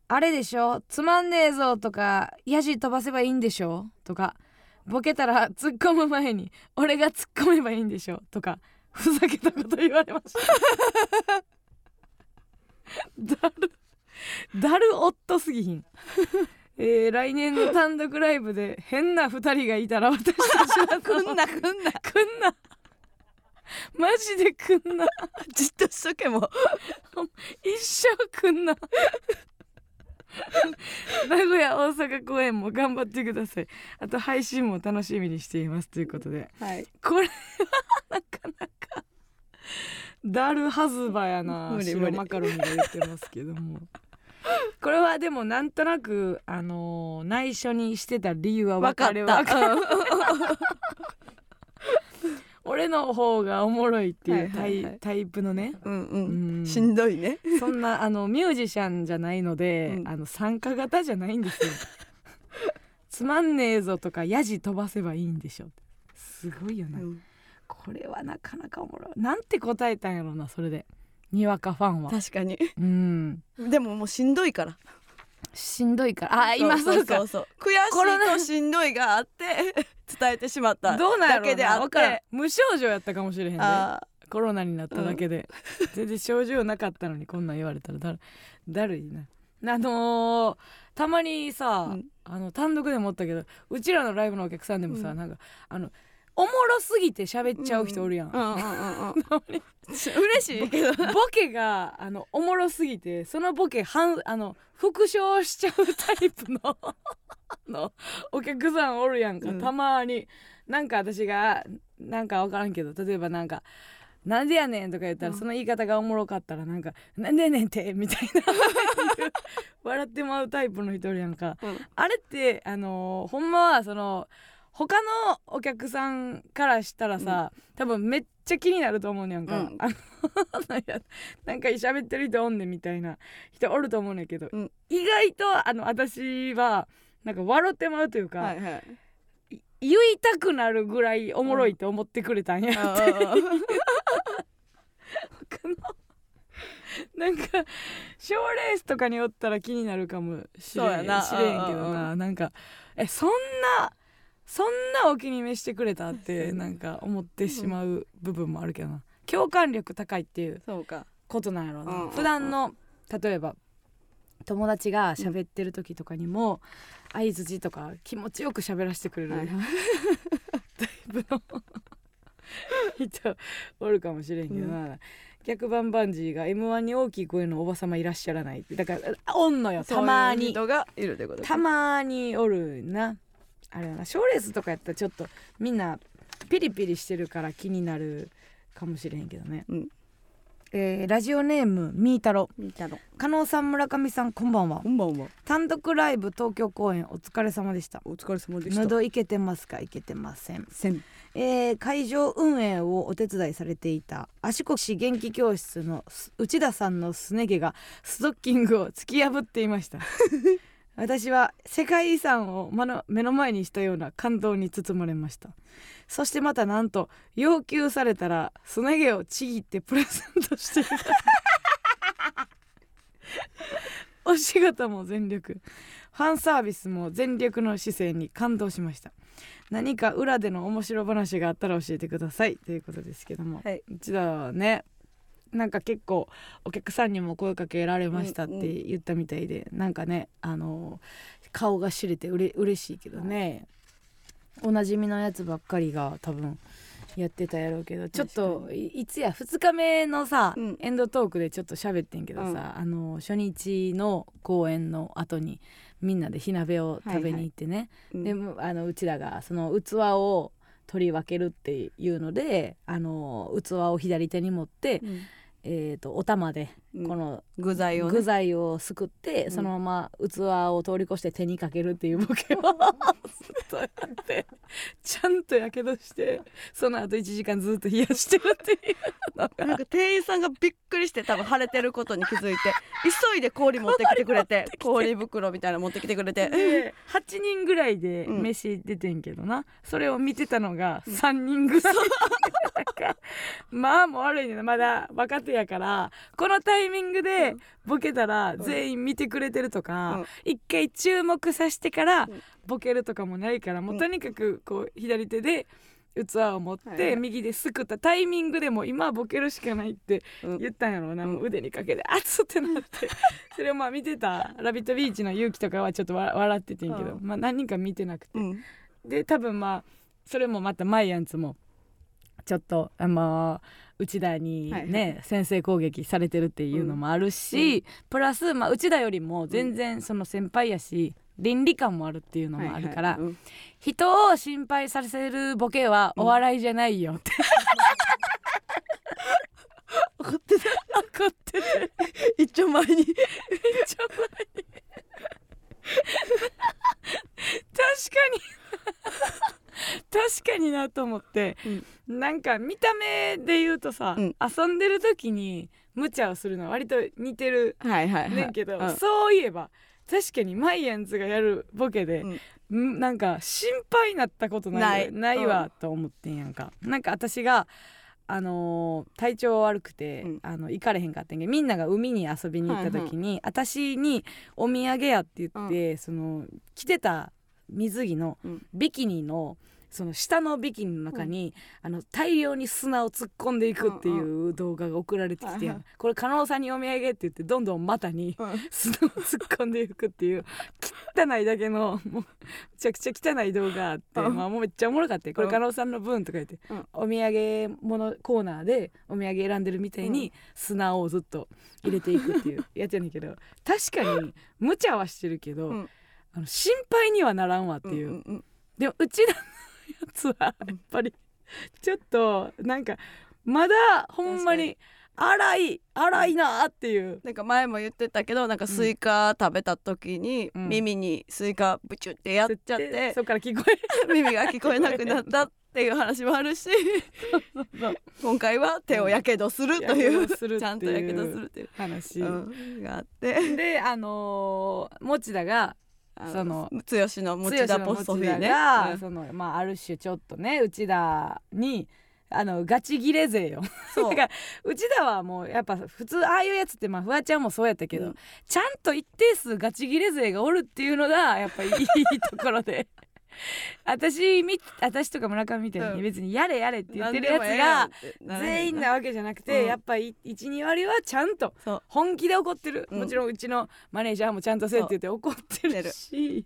B: あれでしょ？つまんねえぞとかヤジ飛ばせばいいんでしょ？とかボケたら突っ込む前に俺が突っ込めばいいんでしょ？とかふざけたこと言われました。だるだる夫すぎひん。えー来年の単独ライブで変な二人がいたら私たちは
A: くんなくんな。
B: くんな。マジでくんな。
A: じっとしとけも
B: 一生くんな名古屋大阪公演も頑張ってください。あと配信も楽しみにしていますということで。
A: はい。
B: これはなかなかだるはずばやな白マカロンが言ってますけども。これはでもなんとなくあのー内緒にしてた理由は分かる。
A: 分かった。
B: 分かる俺の方がおもろいっていうタイ,、タイプのね。
A: うんう
B: うん。ん
A: しんどいね。
B: そんなあのミュージシャンじゃないので、
A: うん。
B: あの参加型じゃないんですよ。つまんねえぞとかヤジ飛ばせばいいんでしょ。すごいよな、
A: うん。
B: これはなかなかおもろい。なんて答えたんやろなそれで。にわかファンは。
A: 確かに。
B: うん。
A: でももうしんどいから。
B: しんどいから。あ今そうか。
A: そうそう。悔しいとしんどいがあって伝えてしまっただけであって。
B: 無症状やったかもしれへんね。
A: あ
B: コロナになっただけで、全然症状なかったのにこんなん言われたらだるだるいな。あのーたまにさ、
A: うん。
B: あの単独でもおったけどうちらのライブのお客さんでもさ、
A: うん。
B: なんかあのおもろすぎて喋っちゃう人おるやん、
A: うん。うんうんうん 嬉しい。けど
B: ボケがあのおもろすぎてそのボケ反あの復唱しちゃうタイプのあ のお客さんおるやんか、
A: うん。
B: たまに。なんか私がなんか分からんけど例えばなんか「なんでやねん」とか言ったら、
A: うん。
B: その言い方がおもろかったらなんか「なんでやねんって」みたいな。笑ってまうタイプの人おるやんか。
A: うん。
B: あれってあのーほんまはその他のお客さんからしたらさ、多分めっちゃ気になると思うねやんか、
A: うん。
B: あのなんか喋ってる人おんねんみたいな人おると思うねんけど、
A: うん。
B: 意外とあの私はなんか笑ってまうというか、
A: はいはい。
B: い言いたくなるぐらいおもろいと思ってくれたんや、
A: あー。
B: 他のなんか賞レースとかにおったら気になるかもしれ
A: そうやな。
B: 知れんけど
A: うん
B: ななんかえそんなそんなお気に召してくれたって
A: に
B: なんか思ってしまう部分もあるけどな。共感力高いっていうことなんやろうな、
A: うん
B: 普段の例えば友達が喋ってる時とかにも相づちとか気持ちよく喋らせてくれる
A: はいはい。
B: タイプの人おるかもしれんけどな、逆バンバンジーが m 1に大きい声のおばさまいらっしゃらない。だからおんのよたまに。
A: 人がいるってこと
B: たまにおるなあれはな。賞レースとかやったらちょっとみんなピリピリしてるから気になるかもしれへんけどね、
A: うん。
B: えーラジオネームみーたろ。
A: 見たの
B: 加納さん村上さんこんばんは。
A: こんばんは。
B: 単独ライブ東京公演お疲れ様でした。
A: お疲れ様でした。
B: 喉いけてますか？いけてません。
A: せん。
B: えー会場運営をお手伝いされていた足腰元気教室のす内田さんのすね毛がストッキングを突き破っていました 私は世界遺産を目の目の前にしたような感動に包まれました。そしてまたなんと要求されたらすね毛をちぎってプレゼントしていた。お仕事も全力。ファンサービスも全力の姿勢に感動しました。何か裏での面白話があったら教えてください。ということですけども、
A: はい。う
B: ちだはねなんか結構お客さんにも声かけられましたって言ったみたいで、なんかねあの顔が知れてうれ嬉しいけどね、おなじみのやつばっかりが多分やってたやろうけどちょっといいつや2日目のさ、
A: うん。
B: エンドトークでちょっと喋ってんけどさ、あの初日の公演の後にみんなで火鍋を食べに行ってね、
A: うん
B: でもあのうちらがその器を取り分けるっていうのであの器を左手に持って、
A: うん。
B: えー、とお玉で
A: うん
B: この
A: 具材をね。
B: 具材をすくって、
A: うん。
B: そのまま器を通り越して手にかけるっていうボケを ずっとやってちゃんとやけどしてその後1時間ずっと冷やしてるっていうのが。
A: なんか店員さんがびっくりして多分晴れてることに気づいて急いで氷持ってきてくれて 氷袋みたいなの持ってきてくれて
B: で8人ぐらいで
A: うん。
B: 飯出てんけどな、それを見てたのが3人ぐらい、なんかまあもう悪いねまだ若手やからこのタイミングでボケたら全員見てくれてるとか、一回注目させてから
A: うん。
B: ボケるとかもないからもうとにかくこう左手で器を持って右ですくったタイミングでもう今はボケるしかないって
A: うん。
B: 言ったんやろうな、
A: うん。
B: もう腕にかけて熱ってなって。それをまあ見てた「ラビットビーチ」の勇気とかはちょっとわ笑っててんけど、
A: う
B: まあ何人か見てなくて、
A: うん。
B: で多分まあそれもまたマイアンツもちょっとあの内田にね、
A: はい。は
B: 先制攻撃されてるっていうのもあるし、プラス、まあ、内田よりも全然その先輩やし、倫理観もあるっていうのもあるから、
A: はいはい。うん。
B: 人を心配させるボケはお笑いじゃないよって、
A: 怒ってた。
B: 怒ってて。
A: 一丁前に。
B: ちょっと前に。確かに 確かになと思って、なんか見た目で言うとさ、
A: うん。
B: 遊んでる時に無茶をするのは割と似てる
A: はいはいはい。
B: ねんけど、
A: うん。
B: そういえば確かにマイアンズがやるボケで、ん。なんか心配になったことない
A: ない。
B: わと思ってんやんか、なんか私があのー体調悪くて、
A: うん。
B: あの行かれへんかったんやけどみんなが海に遊びに行った時に、私にお土産やって言って、その着てた水着の
A: うん。
B: ビキニのその下のビキニの中に、あの大量に砂を突っ込んでいくっていう動画が送られてきて、
A: はいはい。
B: これ加納さんにお土産って言ってどんどん股に
A: うん。
B: 砂を突っ込んでいくっていう汚いだけのもうめちゃくちゃ汚い動画があって、
A: うん。
B: まあもうめっちゃおもろかったよ。これ
A: うん
B: 加納さんの分とか言って、
A: うん。
B: お土産物コーナーでお土産選んでるみたいに砂をずっと入れていくっていうやつやねんけど確かに無茶はしてるけど、
A: うん
B: あの心配にはならんわっていう。
A: うんうんうん。
B: でもうちらのやつはやっぱりちょっとなんかまだほんまに荒い荒いなっていう。
A: なんか前も言ってたけどなんかスイカ食べた時に
B: うん。
A: 耳にスイカブチュってやっちゃっ
B: で
A: て
B: そっから聞こえ
A: 耳が聞こえなくなったっていう話もあるし
B: る
A: 今回は手をやけどするというちゃんとやけどするっていう、
B: 話、
A: うん、があって。
B: であのー持田が
A: あ
B: その
A: 剛の持田ポストフィーね。
B: が、
A: うん。
B: そのまあある種ちょっとね内田にあのガチギレ勢よ。
A: そう。
B: だから内田はもうやっぱ普通ああいうやつってまあフワちゃんもそうやったけど、
A: うん。
B: ちゃんと一定数ガチギレ勢がおるっていうのがやっぱりいいところで 私み私とか村上みたいに
A: うん。
B: 別にやれやれって言ってるやつが全員なわけじゃなくて、
A: うん。
B: やっぱり12割はちゃんと本気で怒ってる、
A: うん。
B: もちろんうちのマネージャーもちゃんとせえって言って怒ってるし。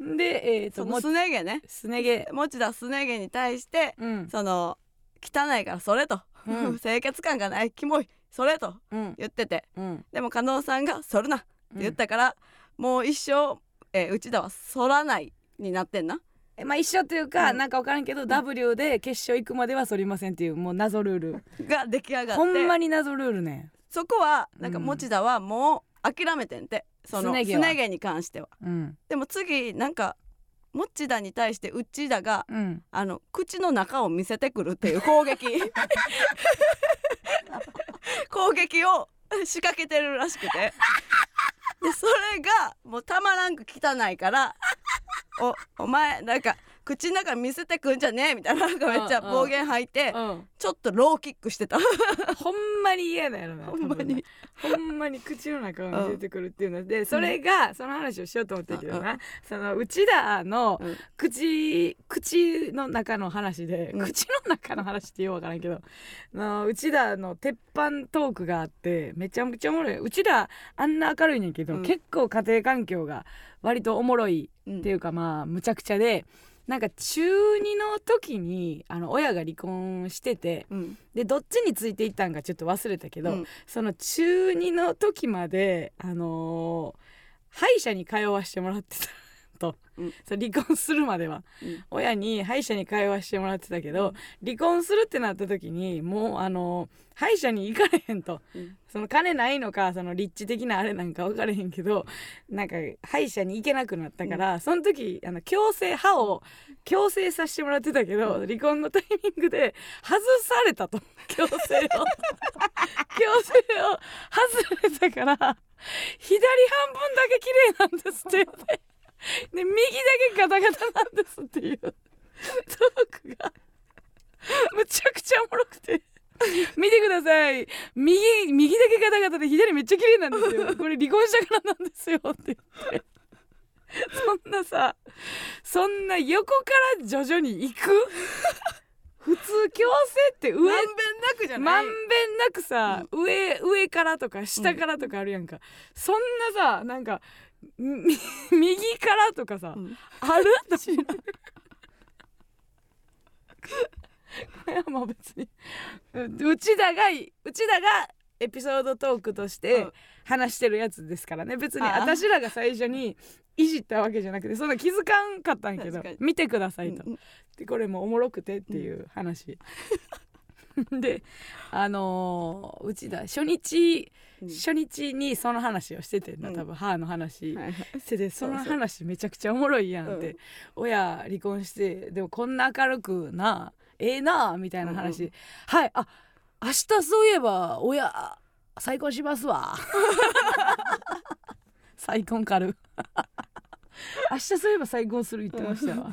B: でえっ、とも
A: そのすね毛ね。
B: すね毛。
A: 持田すね毛に対して
B: うん。
A: その汚いからそれと、
B: うん。
A: 清潔感がないキモいそれと
B: うん。
A: 言ってて。
B: うん。
A: でも加納さんが「そるな」って言ったから、もう一生、えー内田はそらないになってんな？
B: えまあ一緒というか、
A: うん。
B: なんか分からんけど、W で決勝行くまでは反りませんっていうもう謎ルール。
A: が出来上がって。
B: ほんまに謎ルールね。
A: そこはなんか
B: うん
A: 持田はもう諦めてんて。その
B: すね毛
A: 毛に関しては。
B: うん。
A: でも次なんか持田に対して内田が
B: うん。
A: あの口の中を見せてくるっていう攻撃。攻撃を 仕掛けてるらしくて。でそれがもうたまらんく汚いからおお前なんか口の中見せてくんじゃねえみたいななんかめっちゃ暴言吐いて
B: うん。
A: ちょっとローキックしてた。
B: ほんまに嫌だよな
A: ほんまに。
B: ほんまに口の中を見せてくるっていうの。でそれがその話をしようと思ったけど
A: う
B: なその内田の
A: うん。
B: 口口の中の話で、
A: うん。
B: 口の中の話ってようわからんけどあの内田の鉄板トークがあってめちゃくちゃおもろい。内田あんな明るいねんけど、
A: うん。
B: 結構家庭環境が割とおもろい
A: うん
B: っていうかまあむちゃくちゃでなんか中2の時にあの親が離婚してて
A: うん。
B: でどっちについていったんかちょっと忘れたけど、
A: うん。
B: その中2の時まであのー歯医者に通わしてもらってたと、
A: うん。
B: そう離婚するまでは。
A: うん。
B: 親に歯医者に通わしてもらってたけど、離婚するってなった時にもうあのー歯医者に行かれへんと。
A: うん。
B: その金ないのかその立地的なあれなんか分からへんけどなんか歯医者に行けなくなったから、その時あの矯正歯を矯正させてもらってたけど、離婚のタイミングで外されたと。矯正を。矯正を外れたから左半分だけ綺麗なんですって で右だけガタガタなんですっていう。トークがむちゃくちゃおもろくて。見てください。右右だけガタガタで左めっちゃ綺麗なんですよ。これ離婚したからなんですよって言って。そんなさそんな横から徐々に行く？普通矯正って上
A: まんべんなくじゃない？
B: まんべんなくさ、上上からとか下からとかあるやんか、そんなさなんかみ右からとかさ、
A: うん
B: ある私これはもう別に内田が内田がエピソードトークとして話してるやつですからね別に私らが最初にいじったわけじゃなくてそんな気づかんかったんやけど見てくださいと、
A: うん
B: でこれもおもろくてっていう話、であのー内田初日
A: うん。
B: 初日にその話をしててんな
A: うん。
B: 多分母の話、しててその話めちゃくちゃおもろいやんって、
A: うん。
B: 親離婚してでもこんな明るくなええなあみたいな話、はいあ明日そういえば親再婚しますわ。再婚カル 明日そういえば再婚する言ってましたわ。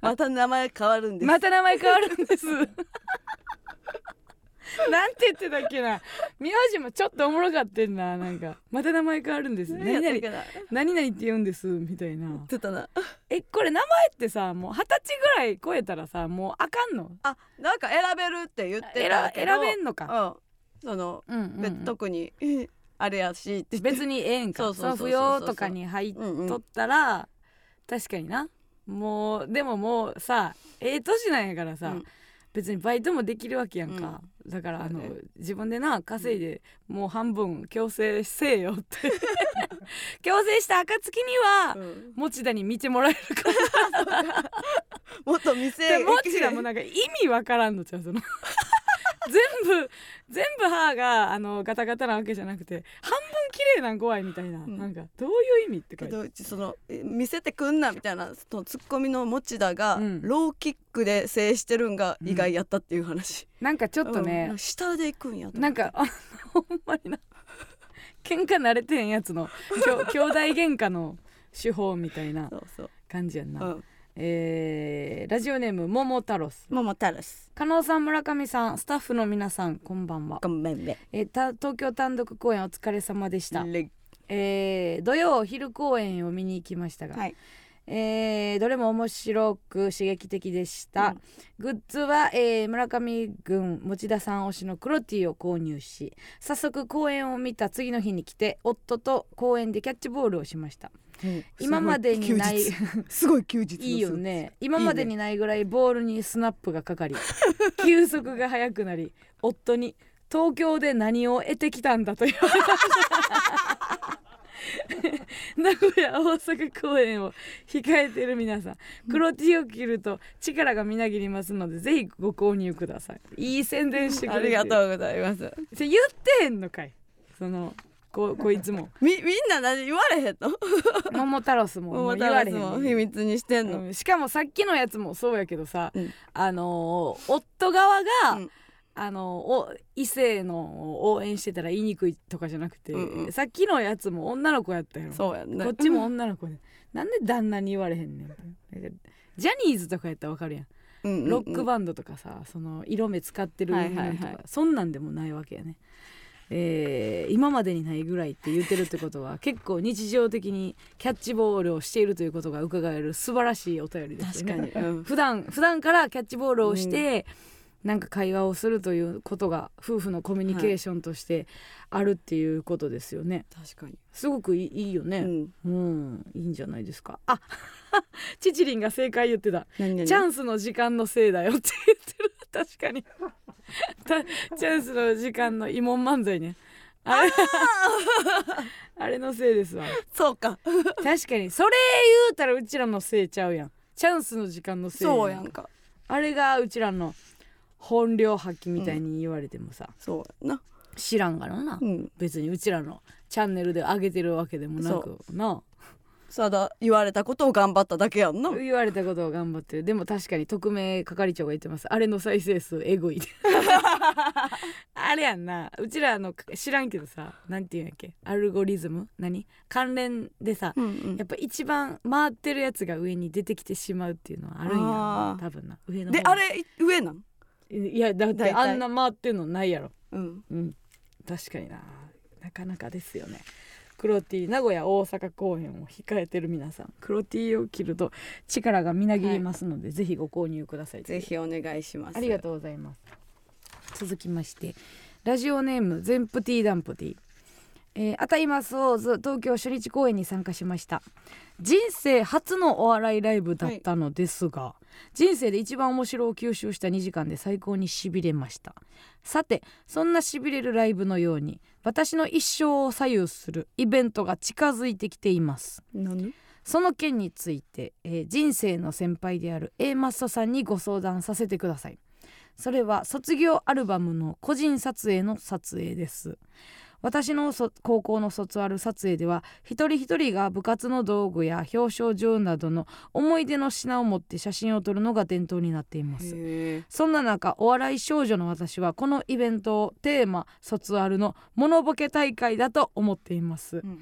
A: また名前変わるんです。
B: また名前変わるんです なんて言ってたっけな？名字もちょっとおもろかってんな。なんかまた名前変わるんです。何々
A: 何々
B: って言うんですみたいな。
A: 言ってたな。
B: えこれ名前ってさもう二十歳ぐらい超えたらさもうあかんの？
A: あなんか選べるって言って
B: 選
A: たけど。
B: 選べんのか、
A: うん。その、
B: うんうんうん。
A: 別特にえ あれやしって。
B: 別にええんか。
A: そうそうそうそう。
B: その扶養とかに入っ
A: うんうん
B: とったら、確かにな。もうでももうさええ年なんやからさ、
A: うん
B: 別にバイトもできるわけやんか、だからあの
A: ね。
B: 自分でな稼いでもう半分強制せえよって。強制した暁には、
A: うん。
B: 持田に見てもらえるか
A: もっと
B: ら
A: 店
B: 持田もなんか意味わからんのちゃうその全部全部歯があのガタガタなわけじゃなくて半分綺麗なん怖いみたいな、
A: ん。
B: なんかどういう意味って書
A: け
B: いて。
A: そのえ見せてくんなみたいなそのツッコミの持田が、
B: うん。
A: ローキックで制してるんが意外やったっていう話、
B: なんかちょっとね、
A: うん。下で行くんや
B: なんかあほんまにな喧嘩慣れてへんやつのきょ兄弟喧嘩の手法みたいな
A: そうそう、
B: 感じやんな、
A: うん、
B: えーラジオネーム桃太郎ス
A: 桃太郎です
B: 加納さん村上さんスタッフの皆さんこんばんは、
A: ごめんね。
B: えーた東京単独公演お疲れ様でした、
A: レ
B: えー土曜昼公演を見に行きましたが、
A: はい。
B: えーどれも面白く刺激的でした、
A: うん。
B: グッズは、えー村上軍持田さん推しの黒 T を購入し早速公演を見た次の日に来て夫と公園でキャッチボールをしました今までにない
A: すごい休日。
B: いいよね。今までにないぐらいボールにスナップがかかり 球速が速くなり夫に「東京で何を得てきたんだ」と言われた。名古屋大阪公演を控えている皆さん。黒 T を着ると力がみなぎりますのでぜひご購入ください。いい宣伝してく
A: あ
B: れて
A: りがとうございます。
B: 言ってへんのかい。そのここいつも。
A: みみんな何言われへんの？
B: 桃太郎スもも
A: 桃
B: う言われへん
A: 秘密にしてんの、
B: うん。しかもさっきのやつもそうやけどさ、
A: うん。
B: あのー夫側が、
A: うん。
B: あのお異性の応援してたら言いにくいとかじゃなくて、
A: うんうん。
B: さっきのやつも女の子やったやろ。
A: そうやんね
B: こっちも女の子で、なんで旦那に言われへんねん。ジャニーズとかやったらわかるやん。
A: うんうんうん。
B: ロックバンドとかさその色目使ってる
A: はいはいはい。
B: とか、そんなんでもないわけやね。えー今までにないぐらいって言ってるってことは結構日常的にキャッチボールをしているということが伺える素晴らしいお便りですよね。
A: 確かに、うん
B: 普段普段からキャッチボールをして、なんか会話をするということが夫婦のコミュニケーションとしてあるっていうことですよね。
A: 確かに、
B: すごくいいいいよね。
A: うん、
B: うん、いいんじゃないですか。あ、チチリンが正解言ってた。チャンスの時間のせいだよって言ってる確かにたチャンスの時間の慰問漫才ね。あれ あれのせいですわ。
A: そうか。
B: 確かにそれ言うたらうちらのせいちゃうやん。チャンスの時間のせい
A: そうやんか。
B: あれがうちらの本領発揮みたいに言われてもさ、
A: そうやな。
B: 知らんからな、
A: うん。
B: 別にうちらのチャンネルで上げてるわけでもなくな
A: ただ言われたことを頑張っただけやんな。
B: 言われたことを頑張って。るでも確かに匿名係長が言ってます。あれの再生数えぐい。あれやんな。うちらの知らんけどさなんていうんやっけ。アルゴリズム？何？関連でさ、
A: うんうん。
B: やっぱ一番回ってるやつが上に出てきてしまうっていうのはあるんやろ
A: あー。
B: な多分な。上の方
A: であれ上なん？
B: いやだってあんな回ってんのないやろ。
A: うん。
B: うん。確かにな。なかなかですよね黒 T 名古屋大阪公演を控えてる皆さん。黒 T を着ると力がみなぎりますので、ぜひご購入ください。
A: ぜひお願いします。
B: ありがとうございます。続きましてラジオネームゼンプティーダンプティえー、あたいまソーズ東京初日公演に参加しました。人生初のお笑いライブだったのですが、人生で一番面白を吸収した2時間で最高にしびれました。さてそんなしびれるライブのように私の一生を左右するイベントが近づいてきています。
A: 何？
B: その件について、えー人生の先輩である A マッソさんにご相談させてください。それは卒業アルバムの個人撮影の撮影です私のそ高校の卒アル撮影では一人一人が部活の道具や表彰状などの思い出の品を持って写真を撮るのが伝統になっています。そんな中お笑い少女の私はこのイベントをテーマ卒アルのモノボケ大会だと思っています。
A: うんうん。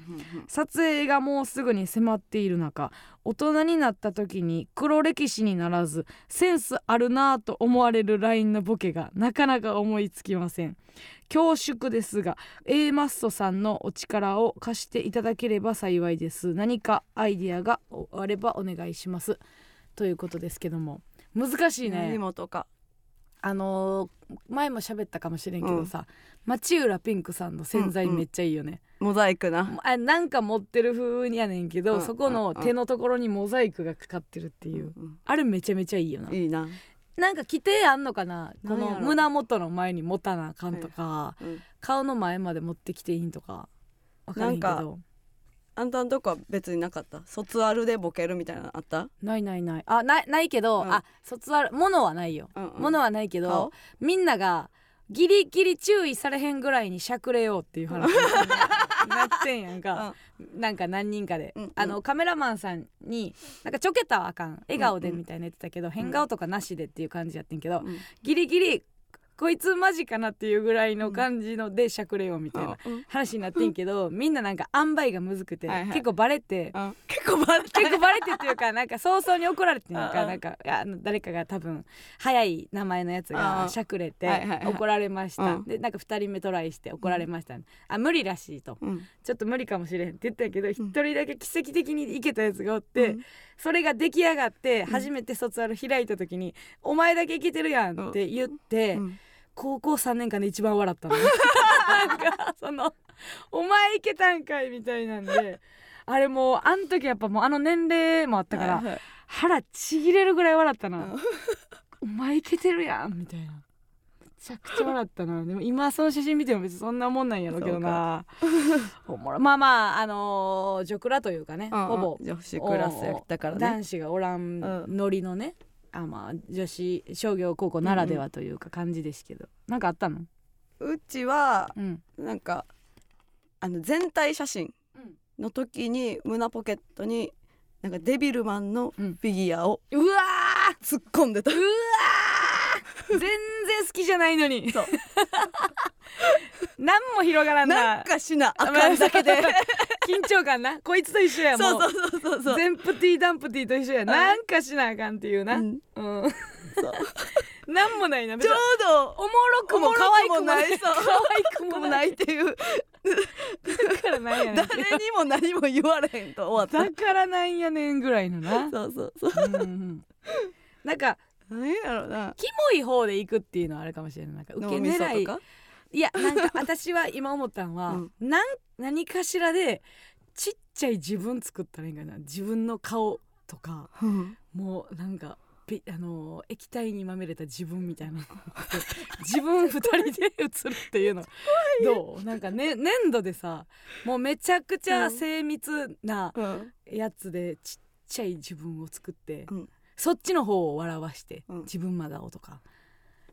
B: 撮影がもうすぐに迫っている中大人になった時に黒歴史にならずセンスあるなぁと思われるラインのボケがなかなか思いつきません恐縮ですが A マッソさんのお力を貸していただければ幸いです。何かアイディアがあればお願いします。ということですけども。難しいね。
A: 何もとか。
B: あのー前も喋ったかもしれんけどさ、町浦ピンクさんの洗剤
A: うんうん。
B: めっちゃいいよね、
A: モザイクな。
B: あなんか持ってる風にやねんけど、
A: うん
B: そこの手のところにモザイクがかかってるっていう、
A: うん。
B: あれめちゃめちゃいいよな、
A: いいな
B: なんか規定あんのかな？この胸元の前に持たなあかんとか、
A: うん。
B: 顔の前まで持ってきていいんとか分からへんけど。
A: あんたんとこは別になかった？卒アルでボケるみたいなのあった？
B: ないないない。あないないけど、
A: うん。
B: あ卒アルものはないよ、
A: うんうん。
B: ものはないけど
A: 顔？
B: みんながギリギリ注意されへんぐらいにしゃくれようっていう話。に なってんやんか、なんか何人かで、
A: うんうん。
B: あのカメラマンさんになんかちょけたらあかん。笑顔でみたいな言ってたけど、変顔とかなしでっていう感じやってんけど、
A: うん。
B: ギリギリこいつマジかなっていうぐらいの感じのでしゃくれようみたいな
A: うん。
B: 話になってんけどみんななんか塩梅がむずくて、結構バレて。
A: うん。結構バレた
B: 結構バレてっていうかなんか早々に怒られてなんかなんかあの誰かが多分早い名前のやつがしゃくれて怒られました、
A: うん。
B: でなんか2人目トライして怒られました、あ無理らしいと。
A: うん。
B: ちょっと無理かもしれへんって言ったけど一、人だけ奇跡的にいけたやつがおって、
A: うん
B: それが出来上がって初めて卒アル開いた時に「お前だけいけてるやん」って言って、
A: うん。
B: 高校3年間で一番笑ったの。なんかその「お前いけたんかい」みたいなんであれもうあん時やっぱもうあの年齢もあったから、腹ちぎれるぐらい笑ったな
A: うん「
B: お前いけてるやん」みたいな。めちゃくちゃ笑ったな。でも今その写真見ても別にそんなもんなんやろうけどな。まあまああのー、ジョクラというかね、
A: うん
B: ほぼ。
A: 女子クラスやったからね。
B: 男子がおらん
A: うん。
B: ノリのね、あまあ女子商業高校ならではというか感じですけど、なんかあったの？
A: うちは
B: うん。
A: なんかあの全体写真
B: うん。
A: の時に胸ポケットになんかデビルマンのフ
B: うん。
A: ィギュアを
B: うわ
A: 突っ込んでた、
B: ーうわー 全然好きじゃないのに。
A: そう。
B: 何も広がらんな。
A: なんかしなあかんだけで。
B: 緊張感な。こいつと一緒やも
A: そううそうそうそうそう。
B: ゼンプティダンプティと一緒や。なんかしなあかんっていうな、
A: う
B: うん。
A: んそう。
B: なんもないな
A: ちょうど。
B: おもろくも可愛くもない。
A: そう。
B: 可愛くもな
A: い。いっていう。
B: だからなんやねん。
A: 誰にも何も言われへんと終わっ
B: だからなんやねんぐらいのな。
A: たそうそうそう。
B: うんうん。なんか
A: 何やろな。
B: キモい方で行くっていうのはあるかもしれない。なんか受け狙い。いやなんか私は今思ったんは、
A: うん。
B: なん何かしらでちっちゃい自分作ったらいいんかな。自分の顔とか
A: うん。
B: もうなんかピあのー液体にまみれた自分みたいなの。自分二人で写るっていうの。どう？なんか、ね、粘土でさもうめちゃくちゃ精密な
A: うん。
B: やつでちっちゃい自分を作って、
A: うん
B: そっちの方を笑わして、
A: うん。
B: 自分まだをとか。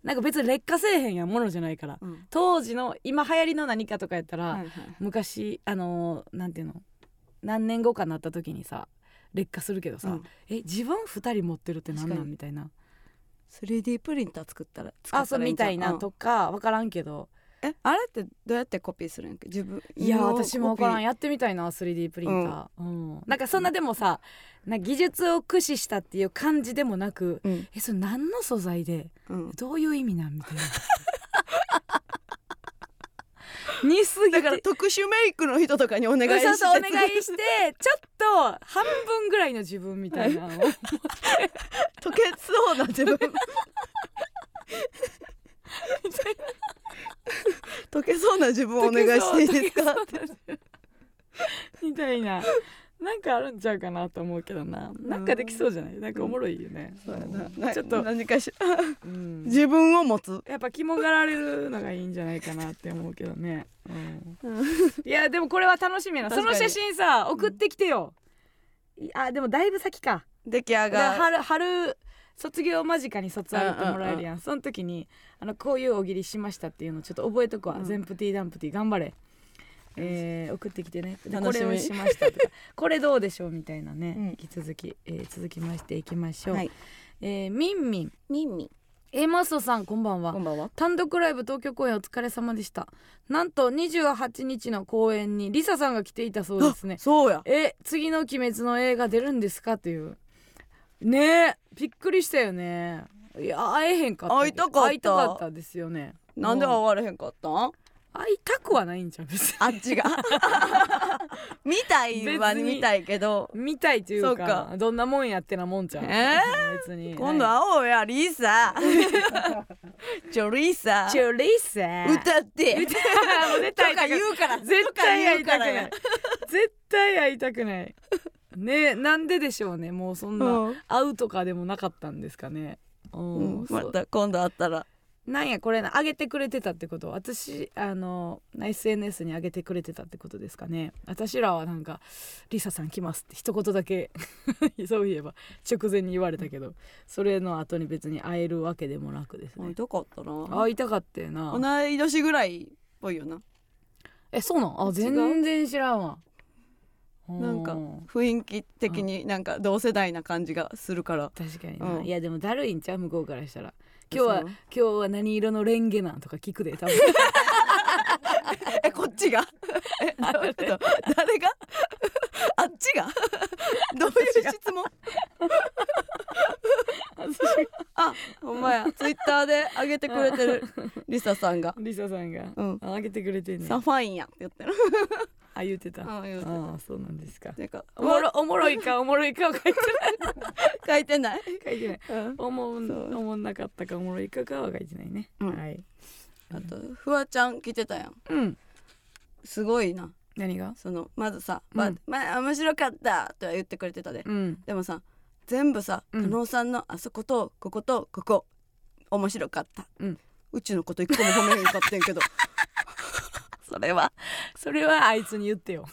B: なんか別に劣化せえへんやんものじゃないから。
A: うん。
B: 当時の今流行りの何かとかやったら、
A: はいはい。
B: 昔あのーなんていうの？何年後かなった時にさ劣化するけどさ、
A: うん。
B: え自分2人持ってるって何な
A: 確かに。
B: んみたいな。
A: 3D プリンター作ったら作
B: あ
A: った
B: そうみたい
A: らいいんちゃう？
B: なとか分からんけど、
A: えあれってどうやってコピーするん？やっけ自分
B: いや
A: の
B: 私も分からん。やってみたいな 3D プリンター、うん。なんかそんなでもさな技術を駆使したっていう感じでもなく
A: うん。
B: えそれ何の素材で
A: うん。
B: どういう意味なんみたいな。似すぎて。
A: だから特殊メイクの人とかにお願いして。
B: そうそうお願いしてちょっと半分ぐらいの自分みたいなの。を
A: 溶けそうな自分。溶けそうな自分お願いしていいですか？
B: みたいななんかあるんちゃうかなと思うけどな。なんかできそうじゃない？なんかおもろいよね、
A: そうや
B: うん。
A: なな
B: ちょっと、
A: 何かし
B: うん。
A: 自分を持つ。
B: やっぱ肝がられるのがいいんじゃないかなって思うけどね、うん。いやでもこれは楽しみやな。その写真さ送ってきてよ、いあでもだいぶ先か。
A: 出来上が
B: 春春卒業間近に卒アルってもらえるやん,、その時にあのこういう大喜利しましたっていうのちょっと覚えとくわ、
A: うん。
B: ゼンプティダンプティ頑張れえー送ってきてね。
A: 楽しみ。
B: しましたとか。これどうでしょうみたいなね、
A: うん。
B: 引き続き、えー続きましていきましょう、
A: はい。
B: えーみんみん
A: ミンミン。
B: A マストさんこんばんは。
A: こんばんは。
B: 単独ライブ東京公演お疲れ様でした。なんと28日の公演にリサさんが来ていたそうですね。
A: そうや。
B: え次の鬼滅の映画出るんですかという。ねえびっくりしたよね。いや会えへんかった。
A: 会いたかった。
B: 会いたかったですよね。
A: なんで会われへんかったん？
B: 会いたくはないんじゃん別に。
A: あっちが。見たいは
B: 別に
A: 見たいけど。
B: 見たいというか
A: そうか。
B: どんなもんやってなもんちゃう
A: え
B: 別に。
A: 今度
B: は
A: 会おうやリーサ ちょリーサ
B: いチョリサ
A: 歌って。
B: もう絶対
A: とか
B: 会いたく
A: 言うから
B: 絶対会いたくない絶対会いたくない。ねえなんででしょうねもうそんな会うとかでもなかったんですかね。うん
A: うん
B: そう。
A: また今度会ったら
B: なんやこれな上げてくれてたってこと？私あの SNS に上げてくれてたってことですかね。私らはなんか「リサさん来ます」って一言だけ そういえば直前に言われたけどそれの後に別に会えるわけでもなくですね。
A: 会いたかったな。
B: 会いたかったよな。
A: 同い年ぐらいっぽいよな。
B: えそうなん？あ全然知らんわ。
A: なんか
B: うん
A: 雰囲気的になんか同世代な感じがするから。
B: 確かにな、
A: うん。
B: いやでもだるいんちゃう？向こうからしたら今日は今日は何色のレンゲなんとか聞くで多分。
A: えこっちが？え 誰が？あっちが？どういう質問？あほんまや。ツイッターで上げてくれてるリサさんが。
B: リサさんが、
A: うん。
B: ああげてくれてんね
A: サファインやって言ってる
B: あ言ってた。
A: あ言うてた。
B: ああそうなんですか。
A: てか
B: おもろおもろいかおもろいかは書いて
A: 書いてない、
B: ない書いてない。
A: うん、
B: おもんおもんなかったかおもろいかかは書いてないね、
A: うん。
B: はい。
A: あとフワちゃん来てたやん。
B: うん。
A: すごいな。
B: 何が？
A: そのまずさ「
B: うん。
A: ままあ面白かった」とは言ってくれてたで。
B: うん。
A: でもさ全部さ
B: うん。
A: 加納さんのあそことこことここ面白かった、
B: うん。
A: うちのこと一個も褒めへんかってんけどそれは。
B: それはあいつに言ってよ。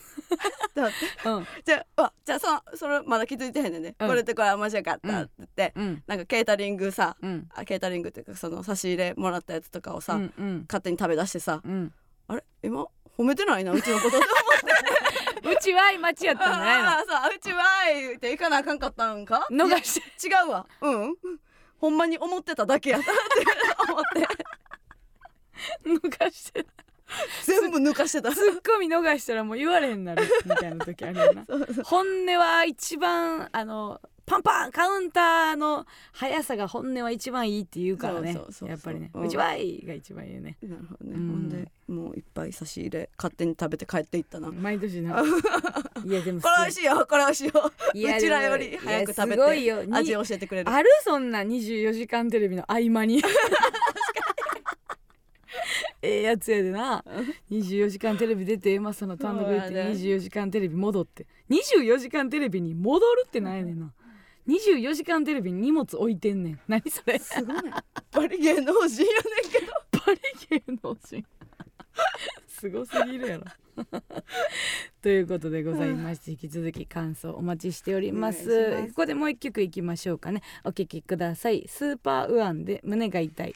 A: だって。
B: うん。
A: じゃああじゃあそそれまだ気づいてへんねんね、
B: うん。
A: これってこれ面白かったって言って、
B: うん。
A: なんかケータリングさ
B: うん。
A: あケータリングっていうかその差し入れもらったやつとかをさ、
B: うんうん。
A: 勝手に食べ出してさ、
B: うん。
A: あれ？今褒めてないなうちのことって思って。
B: うちは間違ったんじ
A: うちは言うて行かなあかんかったんか？
B: 逃して。
A: いや違うわ。うん。ほんまに思ってただけやったって思って。
B: 逃して
A: 全部抜かしてた。
B: ツッコミ逃したらもう言われへんなるみたいな時あるよな。本音は一番あのパンパンカウンターの速さが本音は一番いいって言うからね。やっぱりね、
A: う
B: うんちはいが一番いいよね。
A: なるほどね、
B: うん。
A: ほんでもういっぱい差し入れ勝手に食べて帰っていったな、こ
B: 毎年な。いやでも
A: れ美味しいよこれ美味しいよ。うちらより早く食べ
B: いやすごいよ。に
A: て味を教えてくれる。
B: あるそんな24時間テレビの合間にええやつやでな。24時間テレビ出てエマさんの単独行って
A: そうやね
B: 24時間テレビ戻って。24時間テレビに戻るってなんやねん。な24時間テレビに荷物置いてんねん。何それ。
A: すごい。やっぱり芸能人やねんけど。
B: パリ芸能人。すごすぎるやろ。ということでございまして引き続き感想お待ちしております。ここでもう一曲いきましょうかね。お聴きください。スーパーウアンで胸が痛い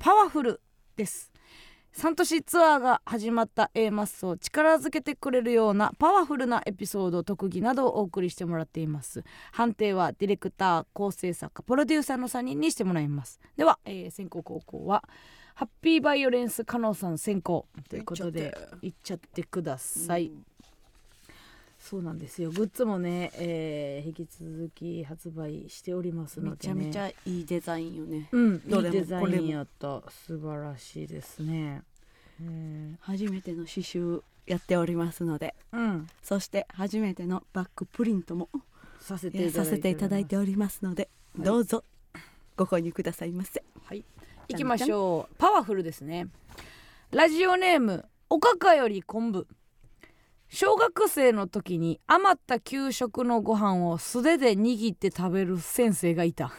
B: パワフルです。3都市ツアーが始まった A マッソを力づけてくれるようなパワフルなエピソード特技などをお送りしてもらっています。判定はディレクター構成作家プロデューサーの3人にしてもらいます。では、えー先攻後攻はハッピーバイオレンス加納さん先行ということでいっちゃって。ください、そうなんですよ。グッズもね、えー引き続き発売しておりますので、ね、
A: めちゃめちゃいいデザインよね。
B: うん、いいデザインやった。素晴らしいですね。え
A: 初めての刺繍やっておりますので。
B: ーうん、
A: そして初めてのバックプリントも
B: させていただいて
A: させていただいておりますので、どうぞ。ご購入くださいませ。
B: はい、行きましょう。パワフルですね。ラジオネームおかかより昆布小学生の時に余った給食のご飯を素手で握って食べる先生がいた。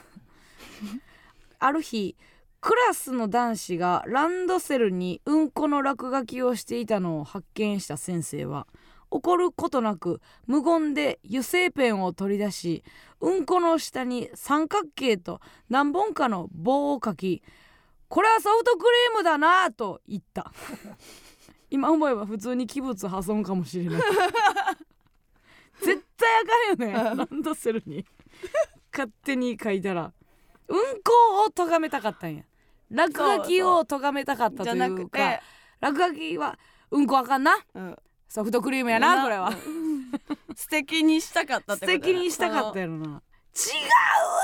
B: ある日クラスの男子がランドセルにうんこの落書きをしていたのを発見した先生は怒ることなく無言で油性ペンを取り出しうんこの下に三角形と何本かの棒を書き「これはソフトクリームだな」と言った今思えば普通に器物破損かもしれない。絶対あかんよね。ランドセルに。勝手に書いたら。うんこを咎めたかったんや。落書きを咎めたかったと
A: じゃなく
B: いうか
A: て、
B: 落書きはうんこあかんな。
A: うん、
B: ソフトクリームやなこれは。
A: 素敵にしたかったって
B: 素
A: こと。や
B: 敵にしたかったやろな。違う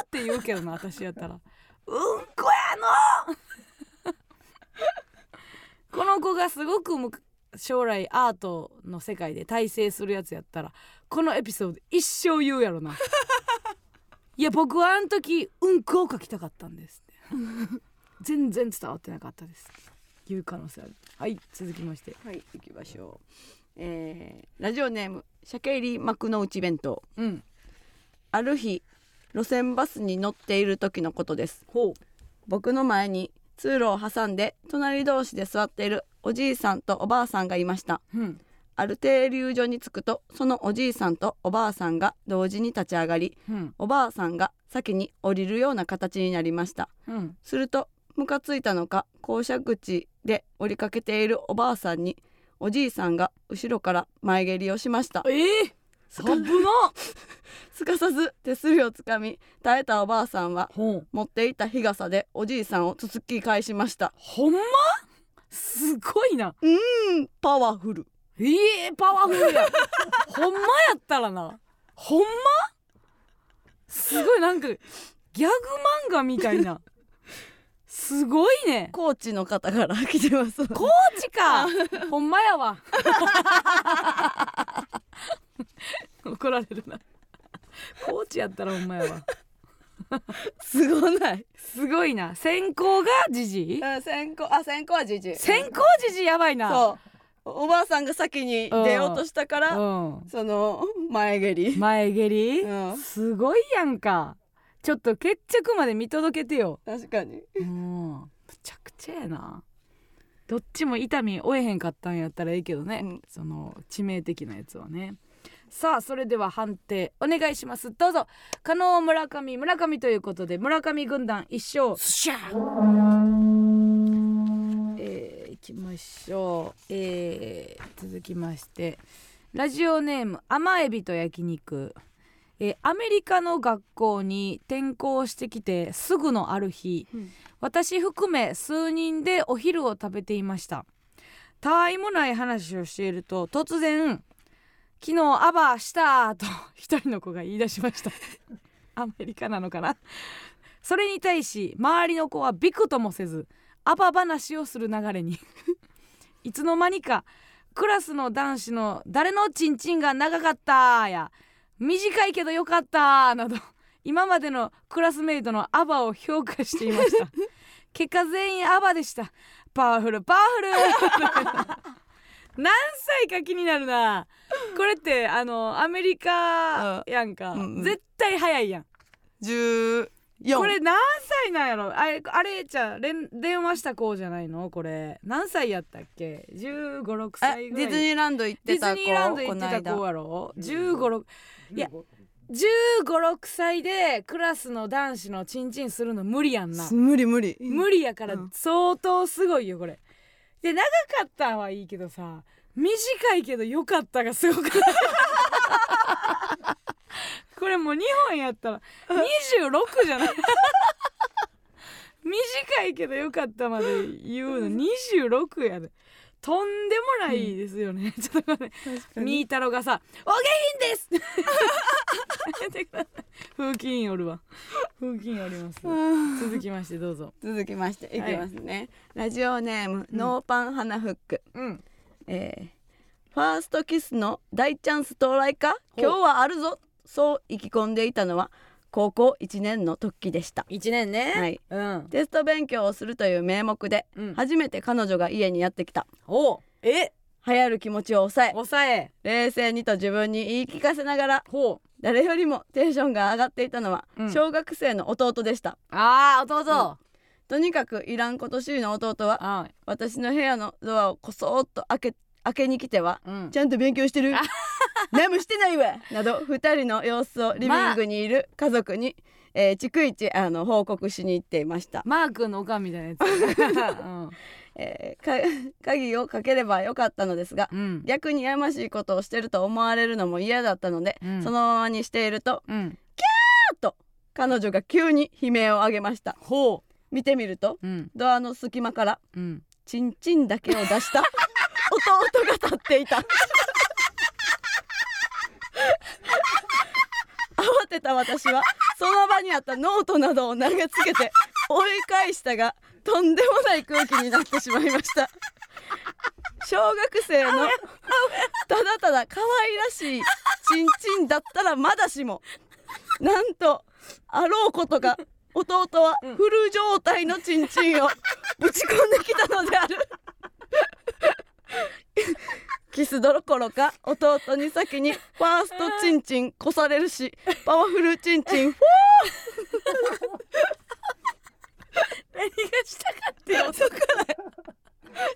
B: って言うけどな私やったら。う。んこやのこの子がすごくむ将来アートの世界で大成するやつやったらこのエピソード一生言うやろな。いや僕はあの時うんこを書きたかったんです全然伝わってなかったです。言う可能性ある。はい続きまして。
A: はい行きましょう、えーラジオネーム鮭入り幕の内弁当。
B: うん。
A: ある日路線バスに乗っている時のことです。
B: ほ
A: 僕の前に通路を挟んで隣同士で座っているおじいさんとおばあさんがいました。
B: ううん。
A: ある停留所に着くとそのおじいさんとおばあさんが同時に立ち上がり
B: うん。
A: おばあさんが先に降りるような形になりました。
B: うん。
A: するとムカついたのか降車口で降りかけているおばあさんにおじいさんが後ろから前蹴りをしました。
B: ええ
A: すか
B: 危な
A: すかさず手すりをつかみ耐えたおばあさんは持っていた日傘でおじいさんをつつき返しました。
B: ほんま？すごいな。
A: うんパワフル。
B: ええパワフルや。ほんまやったらな。ほんま？すごいなんかギャグ漫画みたいな。すごいね。
A: コーチの方から来てます。
B: コーチか。ほんまやわ 怒られるな。コーチやったらほんまやわ
A: すごない。
B: すごいな。先行がじじい
A: うん先行あ先行はじじ
B: 先行じじいやばいな。
A: そう。おばあさんが先に出ようとしたから
B: うん。
A: その前蹴り。
B: 前蹴り、
A: うん。
B: すごいやんか。ちょっと決着まで見届けてよ。
A: 確かに。
B: うん。むちゃくちゃやな。どっちも痛み負えへんかったんやったらいいけどね、
A: うん。
B: その致命的なやつはねさあそれでは判定お願いします。どうぞ。加納村上村上ということで村上軍団一勝。しゃえー、いきましょう。えー、続きまして。ラジオネーム甘エビと焼肉。えーアメリカの学校に転校してきてすぐのある日、
A: うん。
B: 私含め数人でお昼を食べていました。たわいもない話をしていると突然「昨日アバーした」と 一人の子が言い出しました。アメリカなのかな？それに対し周りの子はびくともせずアバ話をする流れに。いつの間にかクラスの男子の「誰のチンチンが長かった」や「短いけどよかった」など今までのクラスメイトのアバを評価していました。結果全員アバでした。パワフルパワフル！何歳か気になるな。これってあのアメリカやんか、
A: うんうん。
B: 絶対早いやん。
A: 14
B: これ何歳なんやろ？あれあれじゃあ連電話した子じゃないの？これ。何歳やったっけ？1 5 6
A: え
B: 歳ぐらい。
A: ディズニーランド行っ
B: デ
A: てた子
B: ィズニーランド行ってた子やろ？1 5 6いや1 5 6歳でクラスの男子のチンチンするの無理やんな。
A: 無理無理。
B: 無理やから
A: うん。
B: 相当すごいよこれで長かったんはいいけどさ短いけどよかったがすごく これもう日本やったら26じゃない。短いけどよかったまで言うの26やでとんでもないですよね、ちょっとごめん
A: 確かに。
B: みーたろがさ「お下品です!」風紀委員おるわ。風紀委員おります。続きましてどうぞ。
A: 続きましてい
B: はい。
A: きますね、ラジオネーム、ノーパン花フック、
B: うん。
A: えーファーストキスの大チャンス到来か？今日はあるぞ。そう意気込んでいたのは高校1年の時でした。
B: 1年ね。
A: はい。
B: うん。
A: テスト勉強をするという名目で、
B: うん。
A: 初めて彼女が家にやってきた。
B: おえ？
A: 流行る気持ちを抑え
B: 抑え。
A: 冷静にと自分に言い聞かせながら
B: ほう。
A: 誰よりもテンションが上がっていたのは
B: うん。
A: 小学生の弟でした、
B: あー弟、
A: とにかくいらんことしいの弟は
B: あ
A: 私の部屋のドアをこそーっと開け開けに来ては
B: うん。
A: ちゃんと勉強してる？何もしてないわ。など2人の様子をリビングにいる家族に、えー逐一あの報告しに行っていました、
B: マー君のおかんみたいなやつ、うん。
A: えーか鍵をかければよかったのですが
B: うん。
A: 逆にやましいことをしてると思われるのも嫌だったので、
B: うん。
A: そのままにしていると
B: うん。
A: パッと彼女が急に悲鳴を上げました。
B: ほ
A: 見てみるとドアの隙間から
B: うん。
A: チンチンだけを出した弟が立っていた。慌てた私はその場にあったノートなどを投げつけて追い返したがとんでもない空気になってしまいました。小学生のただただ可愛らしいチンチンだったらまだしもなんとあろうことか弟はフル状態のチンチンをぶち込んできたのである。キスどころか弟に先にファーストチンチンこされるしパワフルチンチン フ
B: 何がしたかってよ
A: ォー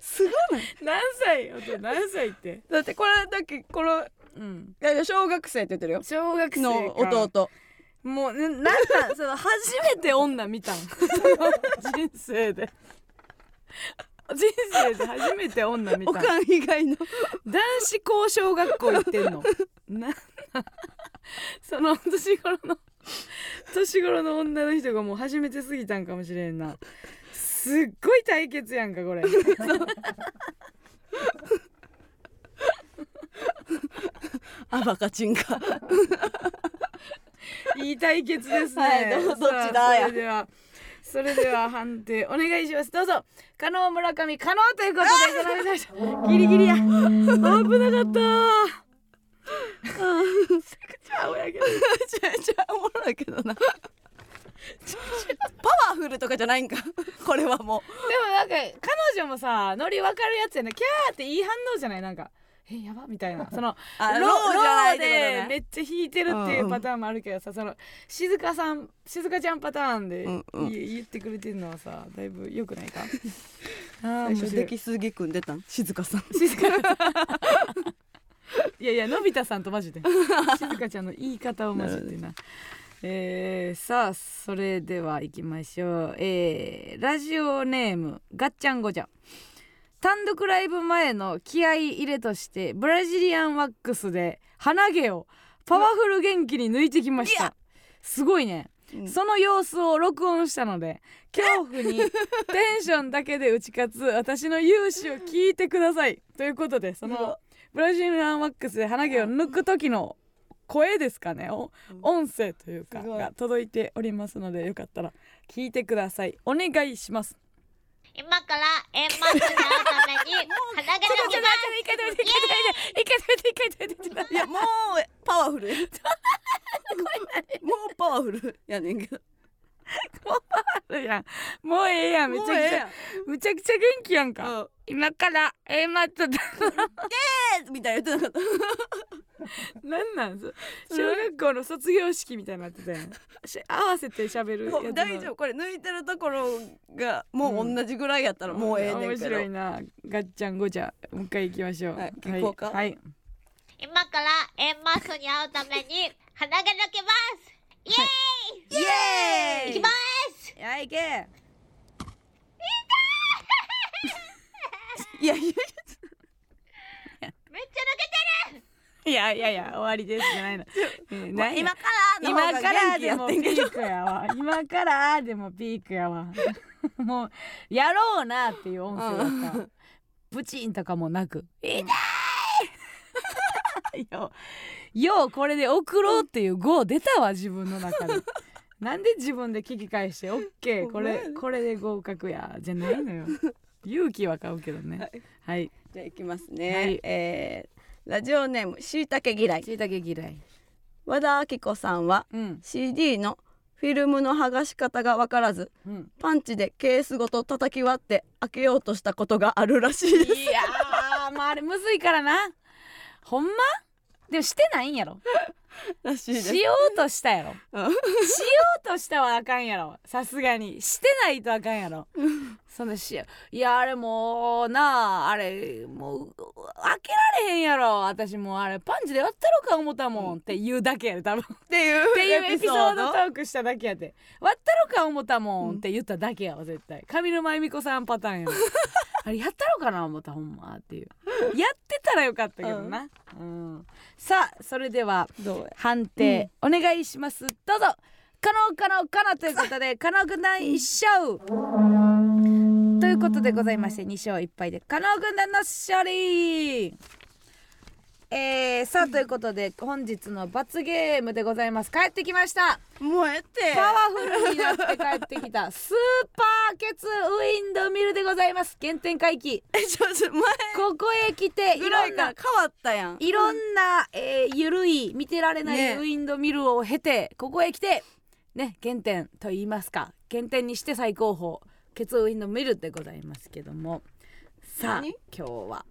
A: すごない。
B: 何歳弟何歳って。
A: だってこれだけこの
B: うん。
A: 小学生って言ってるよ。
B: 小学生
A: の
B: か
A: 弟。
B: もうななんなんその初めて女見たん。人生で人生で初めて女見
A: おかん以外の。
B: 男子校小学校行ってんの。なその年頃の年頃の女の人がもう初めてすぎたんかもしれんな。すっごい対決やんかこれ。
A: あバカチンか
B: いい対決ですね、
A: はいどどっちだ
B: さそれではそれでは判定お願いします。どうぞ。加納村上加納ということでギリギリや。危なかった。めちゃくちゃ青やけど
A: めちゃおもろいけどなパワフルとかじゃないんか？これはも
B: でもなんか彼女もさノリ分かるやつやなキャーっていい反応じゃない？なんかえやばみたいな。その
A: あ
B: ロ
A: ローじゃないってこと
B: ロー
A: ね
B: でめっちゃ弾いてるっていうパターンもあるけどさその静香さん静香ちゃんパターンで
A: うんうん。
B: い言ってくれてるのはさだいぶ良くないか？あ
A: う
B: ー面白い。
A: 最初出来すぎくん出たん？静香さん。
B: 静 香いやいやのび太さんとマジで。静香ちゃんの言い方をマジでな。えー、さあそれでは行きましょう。えー、ラジオネームガッチャンゴジャ単独ライブ前の気合い入れとしてブラジリアンワックスで鼻毛をパワフル元気に抜いてきました。すごいね。
A: うん。
B: その様子を録音したので恐怖に テンションだけで打ち勝つ私の勇姿を聞いてください。ということでそのブラジルアンワックスで鼻毛を抜く時の声ですかね。お音声というかが届いておりますのでよかったら聞いてください。お願いします
C: 今から円満になるために 鼻毛
B: ちょっとちょっと
C: 抜きます
B: 一回止めて一回止めて一回止めて一回
A: いやもうパワフルやもうパワフルやねんけど
B: あるやんもうええやんめちゃくちゃむちゃくちゃ元気やんか
A: うん
B: 今からえまちょっと
A: えーみたいな言ってなかっ
B: なんなん？そ小学校の卒業式みたいになってたやん。し合わせて喋るやつ
A: 大丈夫。これ抜いてるところがもう同じぐらいやったらもうええねん
B: 面
A: けど、
B: 白いな。ガッチャンゴチャもう一回行きましょう。
A: はい行こうか。
B: はい。
C: 今から円満に会うために鼻毛抜きます。イエーイ！
A: イエーイ！
C: いきます！
B: いやいけ。
A: い！やいや
C: めっちゃ抜けてる
B: いやいやいや終わりですじゃないの、え
A: 今からの
B: 今
A: 方が
B: から
A: 元気や
B: でもピ
A: ってんけど
B: ークやわ。今からでもピークやわ。もうやろうなっていう音声だった。プチンとかもなく「痛い!」よようこれで送ろうっていう語出たわ自分の中で。なんで自分で聞き返して「オッケーこれこれで合格や」じゃないのよ。勇気は買うけどね。はい。
A: じゃあいきますね、
B: はい。
A: えーラジオネームしいたけ嫌い。
B: しいたけ嫌い。
A: 和田アキ子さんは
B: うん。
A: CD の「フィルムの剥がし方が分からず
B: うん。
A: パンチでケースごと叩き割って開けようとしたことがあるらしい。です
B: いやーまああれむずいからな。ほんま？でもしてないんやろ。
A: らしいです。
B: しようとしたやろ。
A: うん。
B: しようとしたはあかんやろ。さすがに。してないとあかんやろそのしいやあれもうなああれもう開けられへんやろ。私もうあれパンチで割ったろか思ったもん。って言うだけやで多分。っ
A: っていう
B: ていうエピソードト
A: エ
B: ークしただけやで。割ったろか思ったもんって言っただけやわ絶対。上沼恵美子さんパターンやわ あれやったろかな思ったほんまっていう。やってたらよかったけどな、うん。さあそれでは判定、お願いします。どうぞ可能可能可能ということで 可能軍団一勝。ということでございまして2勝1敗で可能軍団の勝利。えー、さあということで本日の罰ゲームでございます。帰ってきました。
A: もうええって。
B: パワフルになって帰ってきた。スーパーケツウィンドミルでございます。原点回帰。
A: えちょっと前
B: ここへ来ていろんな
A: 変わったやん。
B: いろんな、えー、ゆるい見てられない
A: ね
B: ウィンドミルを経て、ここへ来てね原点と言いますか原点にして最高峰ケツウィンドミルでございますけども。さあ
A: 何？
B: 今日は、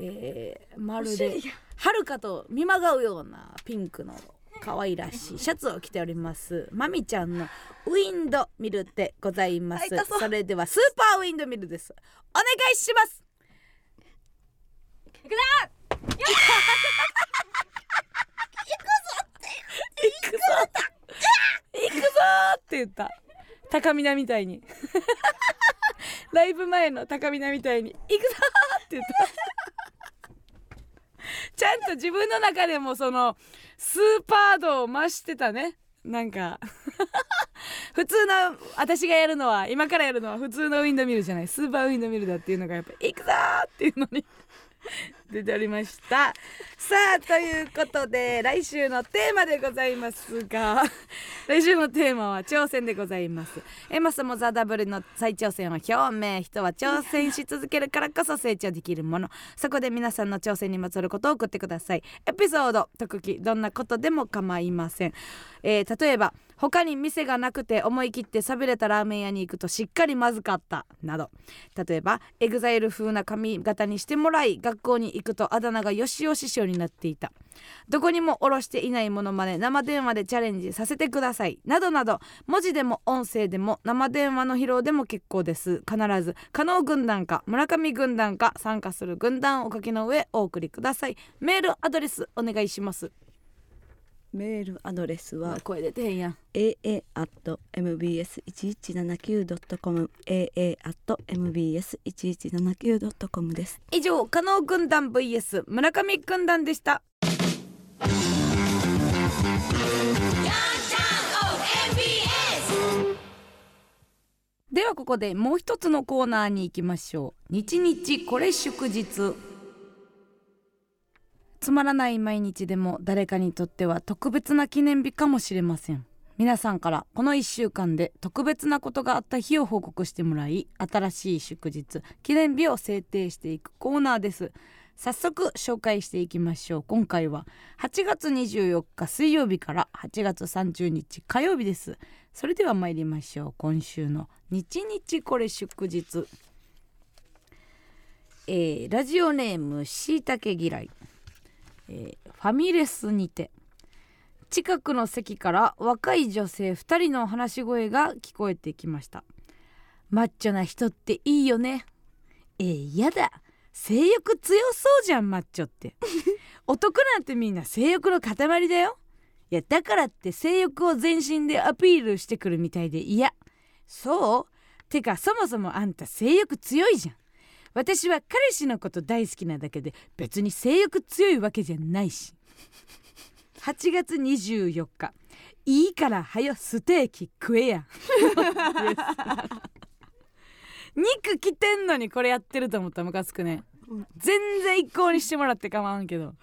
B: えー、ま
A: お
B: るではるかと見まがうようなピンクの可愛らしいシャツを着ておりますまみちゃんのウィンドミルでございます。
A: そ
B: れではスーパーウィンドミルです。お願いします。いくぞ行くぞ行くぞって言った。高見菜みたいに。ライブ前の高見菜みたいに「行くぞ!」って言った。ちゃんと自分の中でもそのスーパー度を増してたね。なんか。普通の私がやるのは今からやるのは普通のウィンドミルじゃない。スーパーウィンドミルだっていうのがやっぱ「行くぞ!」っていうのに。出ておりました。さあということで来週のテーマでございますが 来週のテーマは挑戦でございます。エマスもザ・ダブルの再挑戦は表明。人は挑戦し続けるからこそ成長できるもの。そこで皆さんの挑戦にまつわることを送ってください。エピソード特技どんなことでも構いません、えー例えば他に店がなくて思い切って寂れたラーメン屋に行くとしっかりまずかった。など。例えば EXILE 風な髪型にしてもらい学校に行くとあだ名がよしよし師匠になっていた。どこにもおろしていないものまで生電話でチャレンジさせてください。などなど。文字でも音声でも生電話の披露でも結構です。必ず加納軍団か村上軍団か参加する軍団をお書きの上お送りください。メールアドレスお願いします。
A: メールアドレスは
B: 声出てへんやん。
A: Aa.mbs1179.com aa.mbs1179.com です。
B: 以上加納軍団 vs 村上軍団でした。ではここでもう一つのコーナーに行きましょう。日日これ祝日つまらない毎日でも誰かにとっては特別な記念日かもしれません。皆さんからこの1週間で特別なことがあった日を報告してもらい新しい祝日記念日を制定していくコーナーです。早速紹介していきましょう。今回は8月24日水曜日から8月30日火曜日です。それでは参りましょう。今週の日日これ祝日。えーラジオネームしいたけ嫌い、えーファミレスにて。近くの席から若い女性2人の話し声が聞こえてきました。マッチョな人っていいよね。えー、やだ。性欲強そうじゃんマッチョって。男なんてみんな性欲の塊だよ。いやだからって性欲を全身でアピールしてくるみたいで嫌。そう？てかそもそもあんた性欲強いじゃん私は彼氏のこと大好きなだけで別に性欲強いわけじゃないし。8月24日。いいからはよステーキ食えや。肉着てんのにこれやってると思ったらムカつくね。全然一向にしてもらって構わんけど。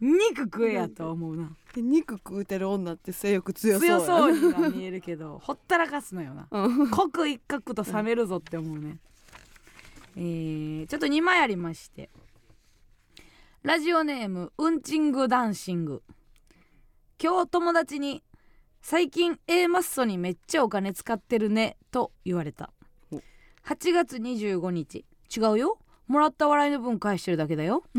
B: 肉食えやと思うな。
A: 肉食うてる女って性欲強そうや。
B: 強そうには見えるけどほったらかすのよな。
A: うん。
B: 刻一刻と冷めるぞって思うね、えー、ちょっと2枚ありまして。ラジオネームうんちんぐダンシング。今日友達に最近 A マッソにめっちゃお金使ってるねと言われた。
A: お。
B: 8月25日。違うよ。もらった笑いの分返してるだけだよ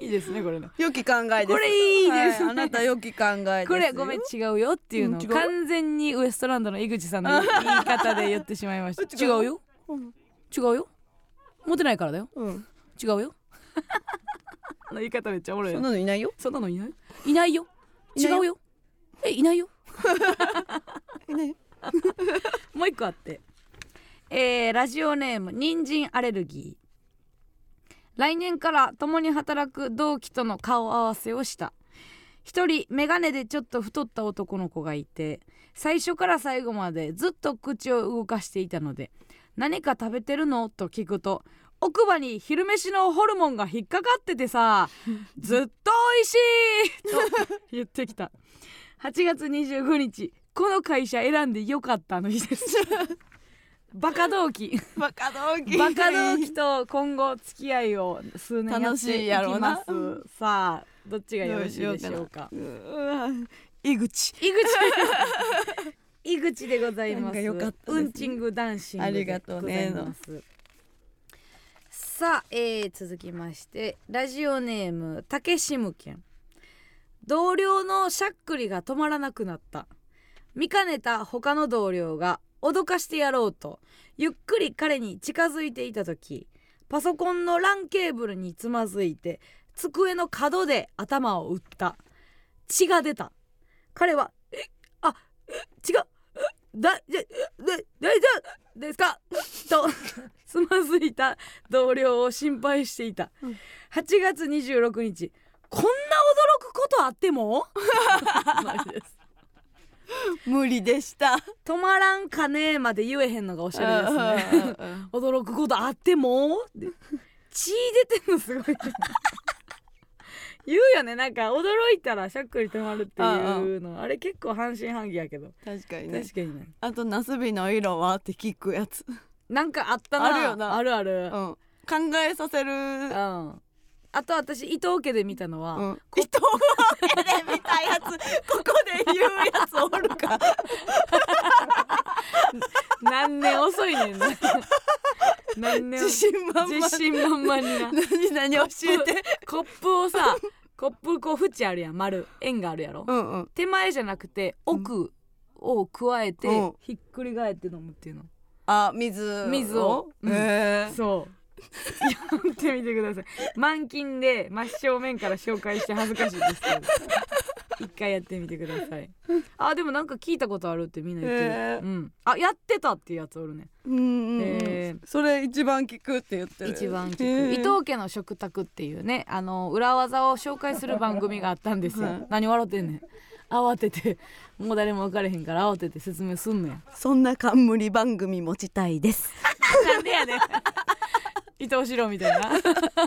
B: いいですねこれね。
A: 良き考えです。
B: これいいですね。
A: はいあなた良き考え
B: これごめん違うよっていうの。を
A: う？
B: 完全にウエストランドの井口さんの 言い方で言ってしまいました。
A: 違う？
B: よ
A: うん
B: 違うよ。モテないからだよ。
A: うん。
B: 違うよ。あの言い方めっちゃおもろい
A: そ
B: よ
A: んなのいないよ。
B: そんなのいない？いないよ。
A: いないよ。
B: 違うよ。えいないよ。
A: いないよ。
B: もう一個あって。えーラジオネーム人参アレルギー来年から共に働く同期との顔合わせをした。一人眼鏡でちょっと太った男の子がいて最初から最後までずっと口を動かしていたので「何か食べてるの?」と聞くと奥歯に昼飯のホルモンが引っかかっててさ ずっと美味しい！と言ってきた。8月25日この会社選んでよかったの日です バカ同期
A: バカ同期
B: バカ同期と今後付き合いを数年や
A: 楽し
B: っていき
A: いやろうな。
B: ますさあどっちがよろしいでしょうか。
A: 井口。
B: 井口。井口でございます。
A: ね。
B: ウンチングダンシングで
A: ありがとうね
B: ございますさあ、えー続きましてラジオネーム竹シ県同僚のしゃっくりが止まらなくなった。見かねた他の同僚が脅かしてやろうとゆっくり彼に近づいていた時パソコンの LAN ケーブルにつまずいて机の角で頭を打った。血が出た。彼は「えあえ違うえだじゃで大丈夫ですか? 」とつまずいた同僚を心配していた、
A: うん。
B: 8月26日こんな驚くことあっても？マジです
A: 無理でした。
B: 止まらんかねまで言えへんのがおしゃれですね。
A: ね
B: 驚くことあっても？血出てんのすごい 言うよね。なんか驚いたらしゃっくり止まるっていうの。あれ結構半信半疑やけど。
A: 確かにね。
B: 確かにね。
A: あとナスビの色はって聞くやつ
B: なんかあったな
A: あるよな
B: あるある
A: うん考えさせる
B: うんあと私伊藤家で見たのは、
A: うん。伊藤家で見たやつここで言うやつおるか。
B: 何年遅いねんな。何年
A: 自信満々。
B: 自信満々にな。
A: 何何教えて。
B: コップをさコップこう縁あるやん。丸。円があるやろ、
A: うんうん。
B: 手前じゃなくて奥を加えて、
A: うん。
B: ひっくり返って飲むっていうの。
A: あ水
B: 水を。うん。
A: へえ
B: そうやってみてください。満勤で真正面から紹介して恥ずかしいですけど。一回やってみてください。あでもなんか聞いたことあるってみんな言ってる、
A: へー。
B: うん。あやってたっていうやつおるね。
A: うんうんうん
B: へー。
A: それ一番聞くって言ってる。
B: 一番聞く。
A: へー。
B: 伊藤家の食卓っていうねあの裏技を紹介する番組があったんですよ、
A: はい。
B: 何笑ってんねん。慌てて。もう誰も分かれへんから慌てて説明すんのや。
A: そんな冠番組持ちたいです。
B: なんでやねん伊藤四郎みたいな。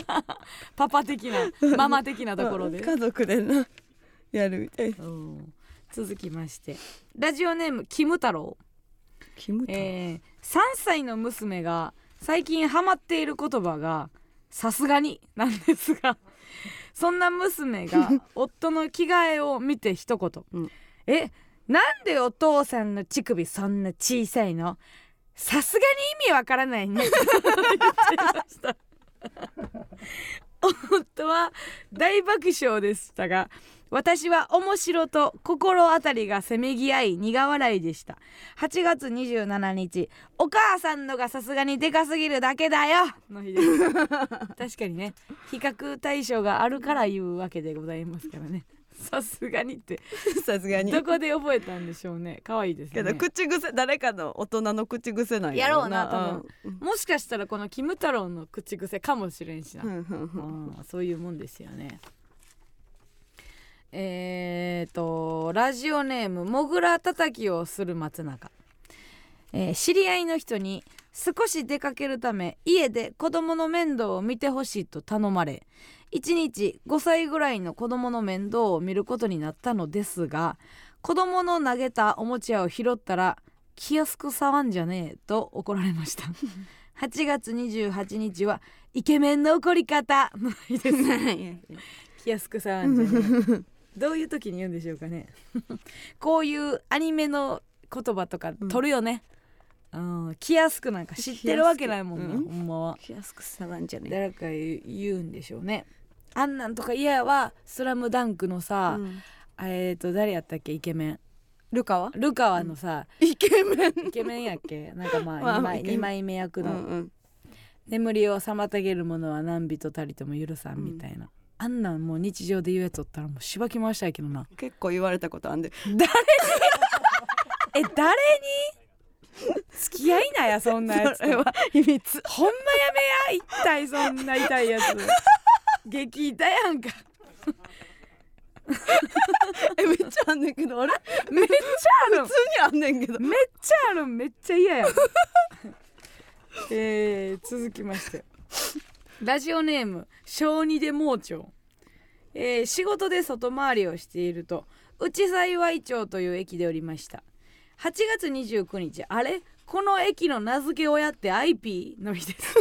B: パパ的なママ的なところで、
A: 家族でなやるみたい
B: うん。続きまして。ラジオネームキム太郎。
A: キムタ
B: えー、3歳の娘が最近ハマっている言葉が「さすがに」なんですが そんな娘が夫の着替えを見て一言「
A: うん。
B: えなんでお父さんの乳首そんな小さいの？さすがに意味わからないね」夫は大爆笑でしたが私は面白と心当たりがせめぎ合い苦笑いでした。8月27日お母さんのがさすがにでかすぎるだけだよ。の日です 確かにね比較対象があるから言うわけでございますからね さすがにって。
A: さすがに。
B: どこで覚えたんでしょうね。可愛いです
A: け
B: ね。
A: ど口癖誰かの大人の口癖なん
B: やろうな。
A: 多
B: もしかしたらこのキム太郎の口癖かもしれんしな、
A: うんうんうん。
B: うんそういうもんですよね。えーとラジオネームもぐらたたきをする松永、えー知り合いの人に少し出かけるため家で子供の面倒を見てほしいと頼まれ1日5歳ぐらいの子供の面倒を見ることになったのですが子供の投げたおもちゃを拾ったら気安く触んじゃねえと怒られました。8月28日はイケメンの怒り方。の日です気安く触んじゃねえどういう時に言うんでしょうかね。こういうアニメの言葉とか取るよね、うん、来やすくなんか知ってるわけないもんな、
A: 来やすく
B: ほんまは。
A: 気安くさらんじゃね
B: 誰か言うんでしょうねあんなんとか嫌やわ「スラムダンクのさ、
A: うん。
B: えっ、と誰やったっけイケメン。
A: ルカは？
B: ルカワのさ、
A: イケメン。
B: イケメンやっけ？なんかま
A: まあ
B: あ 2, 枚
A: イケメン。
B: 二枚目役の、
A: うんうん。
B: 眠りを妨げるものは何人たりとも許さんみたいな、あんなんもう日常で言うやつおったらもうしばき回したいけどな
A: 結構言われたことあんで。
B: え誰に？付き合いなやそんなやつと。
A: それは秘密。
B: ほんまやめや一体そんな痛いやつ激痛やんか。
A: えめっちゃあんねんけどあれ？
B: めっちゃある。
A: 普通にあんねんけど。
B: めっちゃある。めっちゃ嫌や。えー、続きまして。ラジオネーム小児で盲腸、えー仕事で外回りをしていると内幸町という駅でおりました。8月29日あれ？この駅の名付け親って IP の日です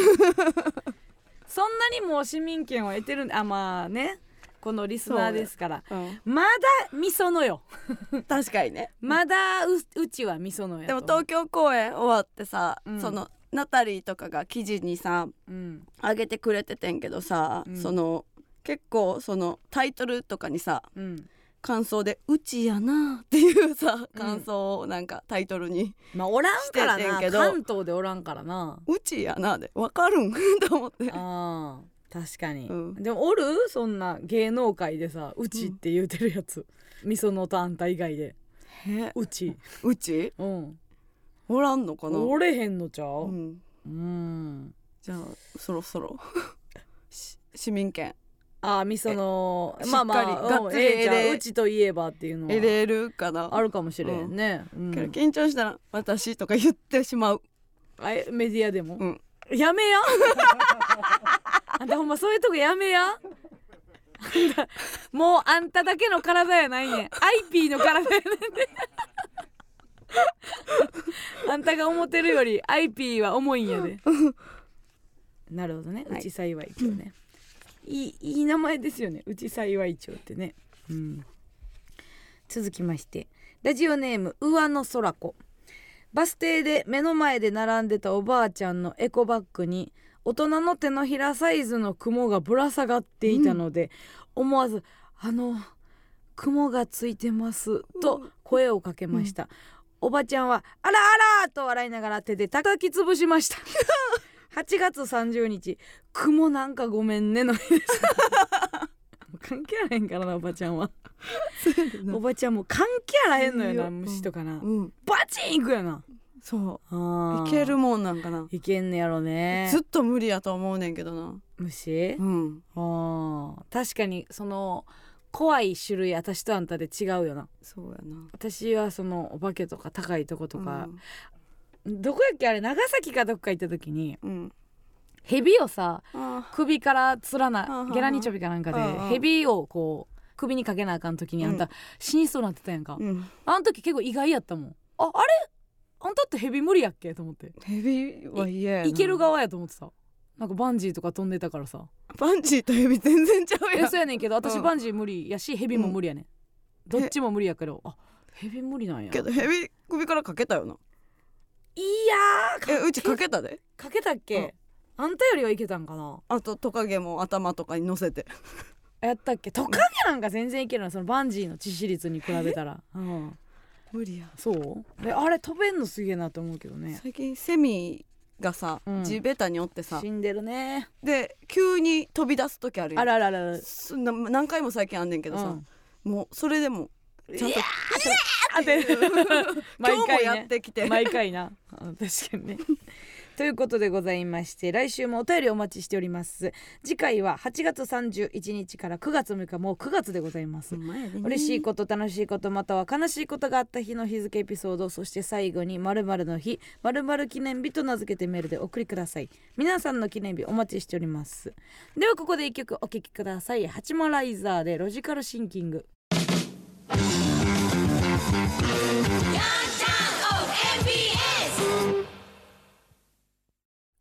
B: そんなにもう市民権を得てるんあまあね。このリスナーですから。
A: うん。
B: まだみそのよ。
A: 確かにね。
B: まだううちはみそのや
A: でも東京公演終わってさ、
B: うん。
A: そのナタリーとかが記事にさ
B: うん。
A: 上げてくれててんけどさ、
B: うん。
A: その結構そのタイトルとかにさ
B: うん
A: 感想で「うちやな」っていうさ感想をなんかタイトルに
B: まあおらんからな。関東でおらんからな「
A: うちやな」でわかるん？と思って。
B: あー確かに、
A: うん。
B: でもおる？そんな芸能界でさうちって言うてるやつ、みそのとあんた以外で。
A: え
B: うち。
A: うち？
B: うん。
A: おらんのかな？
B: おれへんのちゃ
A: う？
B: うん。うん。
A: じゃあそろそろ。し市民権
B: あーみその
A: え
B: まあまあ
A: が
B: ええじゃうちといえばっていうのは。
A: 得れるかな。
B: あるかもしれんね、うん。
A: 緊張したら「私」とか言ってしまう。
B: あえメディアでも、
A: うん。
B: やめや。あんたほんまそういうとこやめや。もうあんただけの体やないねん。IP の体やねんで。あんたが思ってるより IP は重いんやで。なるほどね。
A: はい。
B: 内幸町ね、いいいい名前ですよね。内幸町ってね。うん。続きまして。ラジオネーム上野空子。バス停で目の前で並んでたおばあちゃんのエコバッグに大人の手のひらサイズの雲がぶら下がっていたので、思わず「あの雲がついてます」と声をかけました、おばちゃんは「あらあら!」と笑いながら手で叩き潰しました8月30日「雲なんかごめんね」の日です。関係あらへんからなおばちゃんは。おばちゃんもう関係あらへんのよな
A: うん
B: 虫とかな、
A: うん。
B: バチンいくやな。
A: そう。いけるもんなんかな。い
B: けんねやろね。
A: ずっと無理やと思うねんけどな。
B: 虫？
A: うん。
B: あー。確かにその怖い種類私とあんたで違うよな。
A: そうやな。
B: 私はそのお化けとか高いとことか
A: う、ん
B: どこやっけあれ長崎かどっか行った時に
A: うん。
B: 蛇をさ
A: あ
B: 首からつらなゲラニチョビかなんかで蛇をこう首にかけなあかん時にあんた
A: うん
B: 死にそうなってたやんか、
A: うん。
B: あの時結構意外やったもん。ああれ？あんたって蛇無理やっけ？と思って。
A: ヘビは嫌やな。い
B: ける側やと思ってさなんかバンジーとか飛んでたからさ。
A: バンジーとヘビ全然ちゃうやん。
B: えそうやねんけど私
A: うん。
B: バンジー無理やしヘビも無理やねん、どっちも無理やけどあヘビ無理なんや。
A: けどヘビ首からかけたよない
B: やー
A: えうちかけたで。
B: かけたっけ、あんたよりはいけたんかな？
A: あとトカゲも頭とかに乗せて。
B: やったっけ？トカゲなんか全然いけるなそのバンジーの致死率に比べたら、うん、
A: 無理や。
B: そう？であれ飛べんのすげえなと思うけどね。
A: 最近セミがさ、
B: うん。
A: 地べたにおってさ。
B: 死んでるね。
A: で急に飛び出す時あるやん。
B: あらららら。
A: 何回も最近あんねんけどさ、
B: うん。
A: もうそれでもちゃんと
B: あで 毎回ね。
A: ってきて、
B: 毎回な。あ 確かにね。ということでございまして来週もお便りお待ちしております。次回は8月31日から9月6日もう9月でございます。嬉しいこと楽しいことまたは悲しいことがあった日の日付エピソードそして最後に〇〇の日〇〇記念日と名付けてメールでお送りください。皆さんの記念日お待ちしております。ではここで一曲お聴きください。ハチモライザーでロジカルシンキング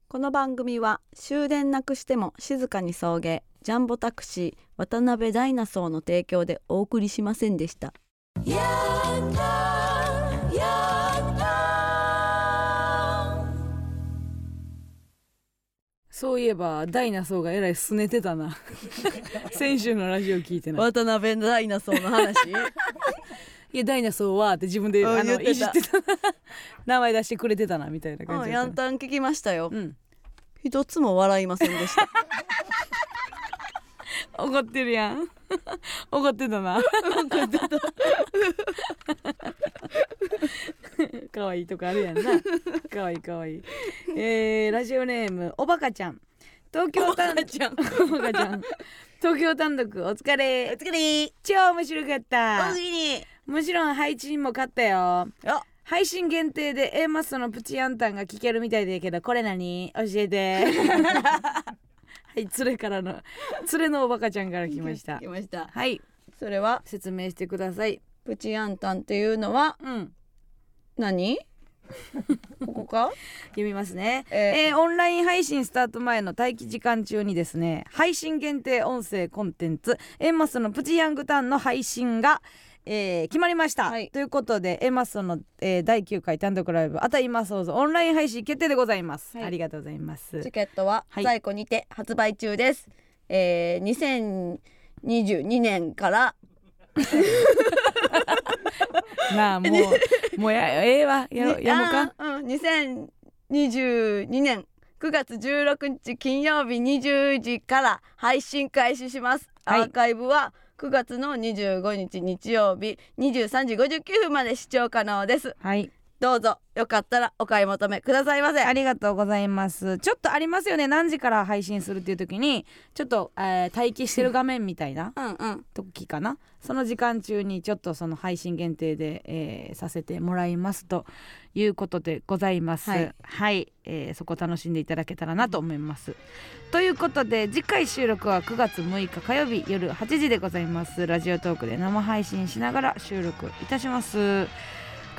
A: この番組は終電なくしても静かに送迎ジャンボタクシー渡辺ダイナソーの提供でお送りしませんでした。
B: そういえばダイナソーがえらいすねてたな。先週のラジオ聞いてない。
A: 渡辺ダイナソーの話？
B: いやダイナソーはって自分であのいじってた。名前出してくれてたなみたいな感
A: うん
B: じ
A: やんたん聞きましたよ。
B: うん。
A: 一つも笑いませんでした。
B: 怒ってるやん。怒ってたな。可愛いとこあるやんな。可愛い可愛い。えー、ラジオネームおばかちゃん。東京単独
A: ちゃん。
B: おばかちゃん。東京単独お疲れ。
A: 疲れ。
B: 超面白かった。
A: に
B: もちろん配信も買ったよ。
A: あ。
B: 配信限定で A マッソのプチアンタンが聞けるみたいだけどこれ何？教えて。はい連れからの連れのおばかちゃんから来ました。
A: 来ました。
B: はい。
A: それは？
B: 説明してください。
A: プチアンタンっていうのは？
B: うん。
A: 何？ここか？
B: 読みますね、
A: え
B: えーオンライン配信スタート前の待機時間中にですね配信限定音声コンテンツエンマスのプチヤングタンの配信が、えー決まりました、
A: はい。
B: ということでエンマスの、えー第9回単独ライブ「あた今そうぞ」オンライン配信決定でございます、
A: はい。
B: ありがとうございます。
A: チケットは
B: はい。
A: 在庫にて発売中です、えー、2022年から。
B: な あもう もうやええわ。やろやもうか？
A: うん。2022年9月16日金曜日20時から配信開始します、
B: はい。
A: アーカイブは9月の25日日曜日23時59分まで視聴可能です。
B: はい。
A: どうぞ。よかったらお買い求めくださいませ。
B: ありがとうございます。ちょっとありますよね。何時から配信するっていう時にちょっと、えー待機してる画面みたいな
A: うんうん。
B: 時かな。その時間中にちょっとその配信限定で、えーさせてもらいますということでございます。
A: はい。
B: はい、えーそこ楽しんでいただけたらなと思います。ということで次回収録は9月6日火曜日夜8時でございます。ラジオトークで生配信しながら収録いたします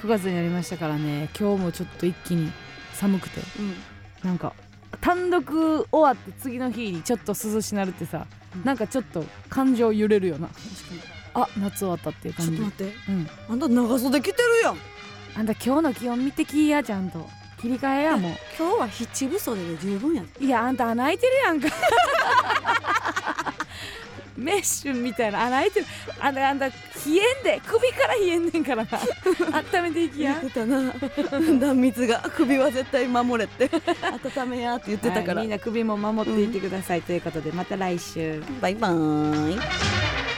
B: 9月になりましたからね今日もちょっと一気に寒くて。
A: うん。
B: なんか単独終わって次の日にちょっと涼しなるってさ、
A: うん。
B: なんかちょっと感情揺れるよな。
A: 確かに。
B: あ夏終わったっていう感じ。
A: ちょっと待って。
B: うん。
A: あんた長袖着てるやん。
B: あんた今日の気温見てきやちゃんと。切り替えやも
A: 今日は七分袖で十分や
B: いやあんた穴開いてるやんかメッシュみたいな穴開いてるあんたあんた冷えんで首から冷えんねんからな。温めていきや。
A: 言ってたな。断蜜が首は絶対守れって温めやって言ってたから、
B: はいみんな首も守っていってください、ということでまた来週。
A: バイバーイ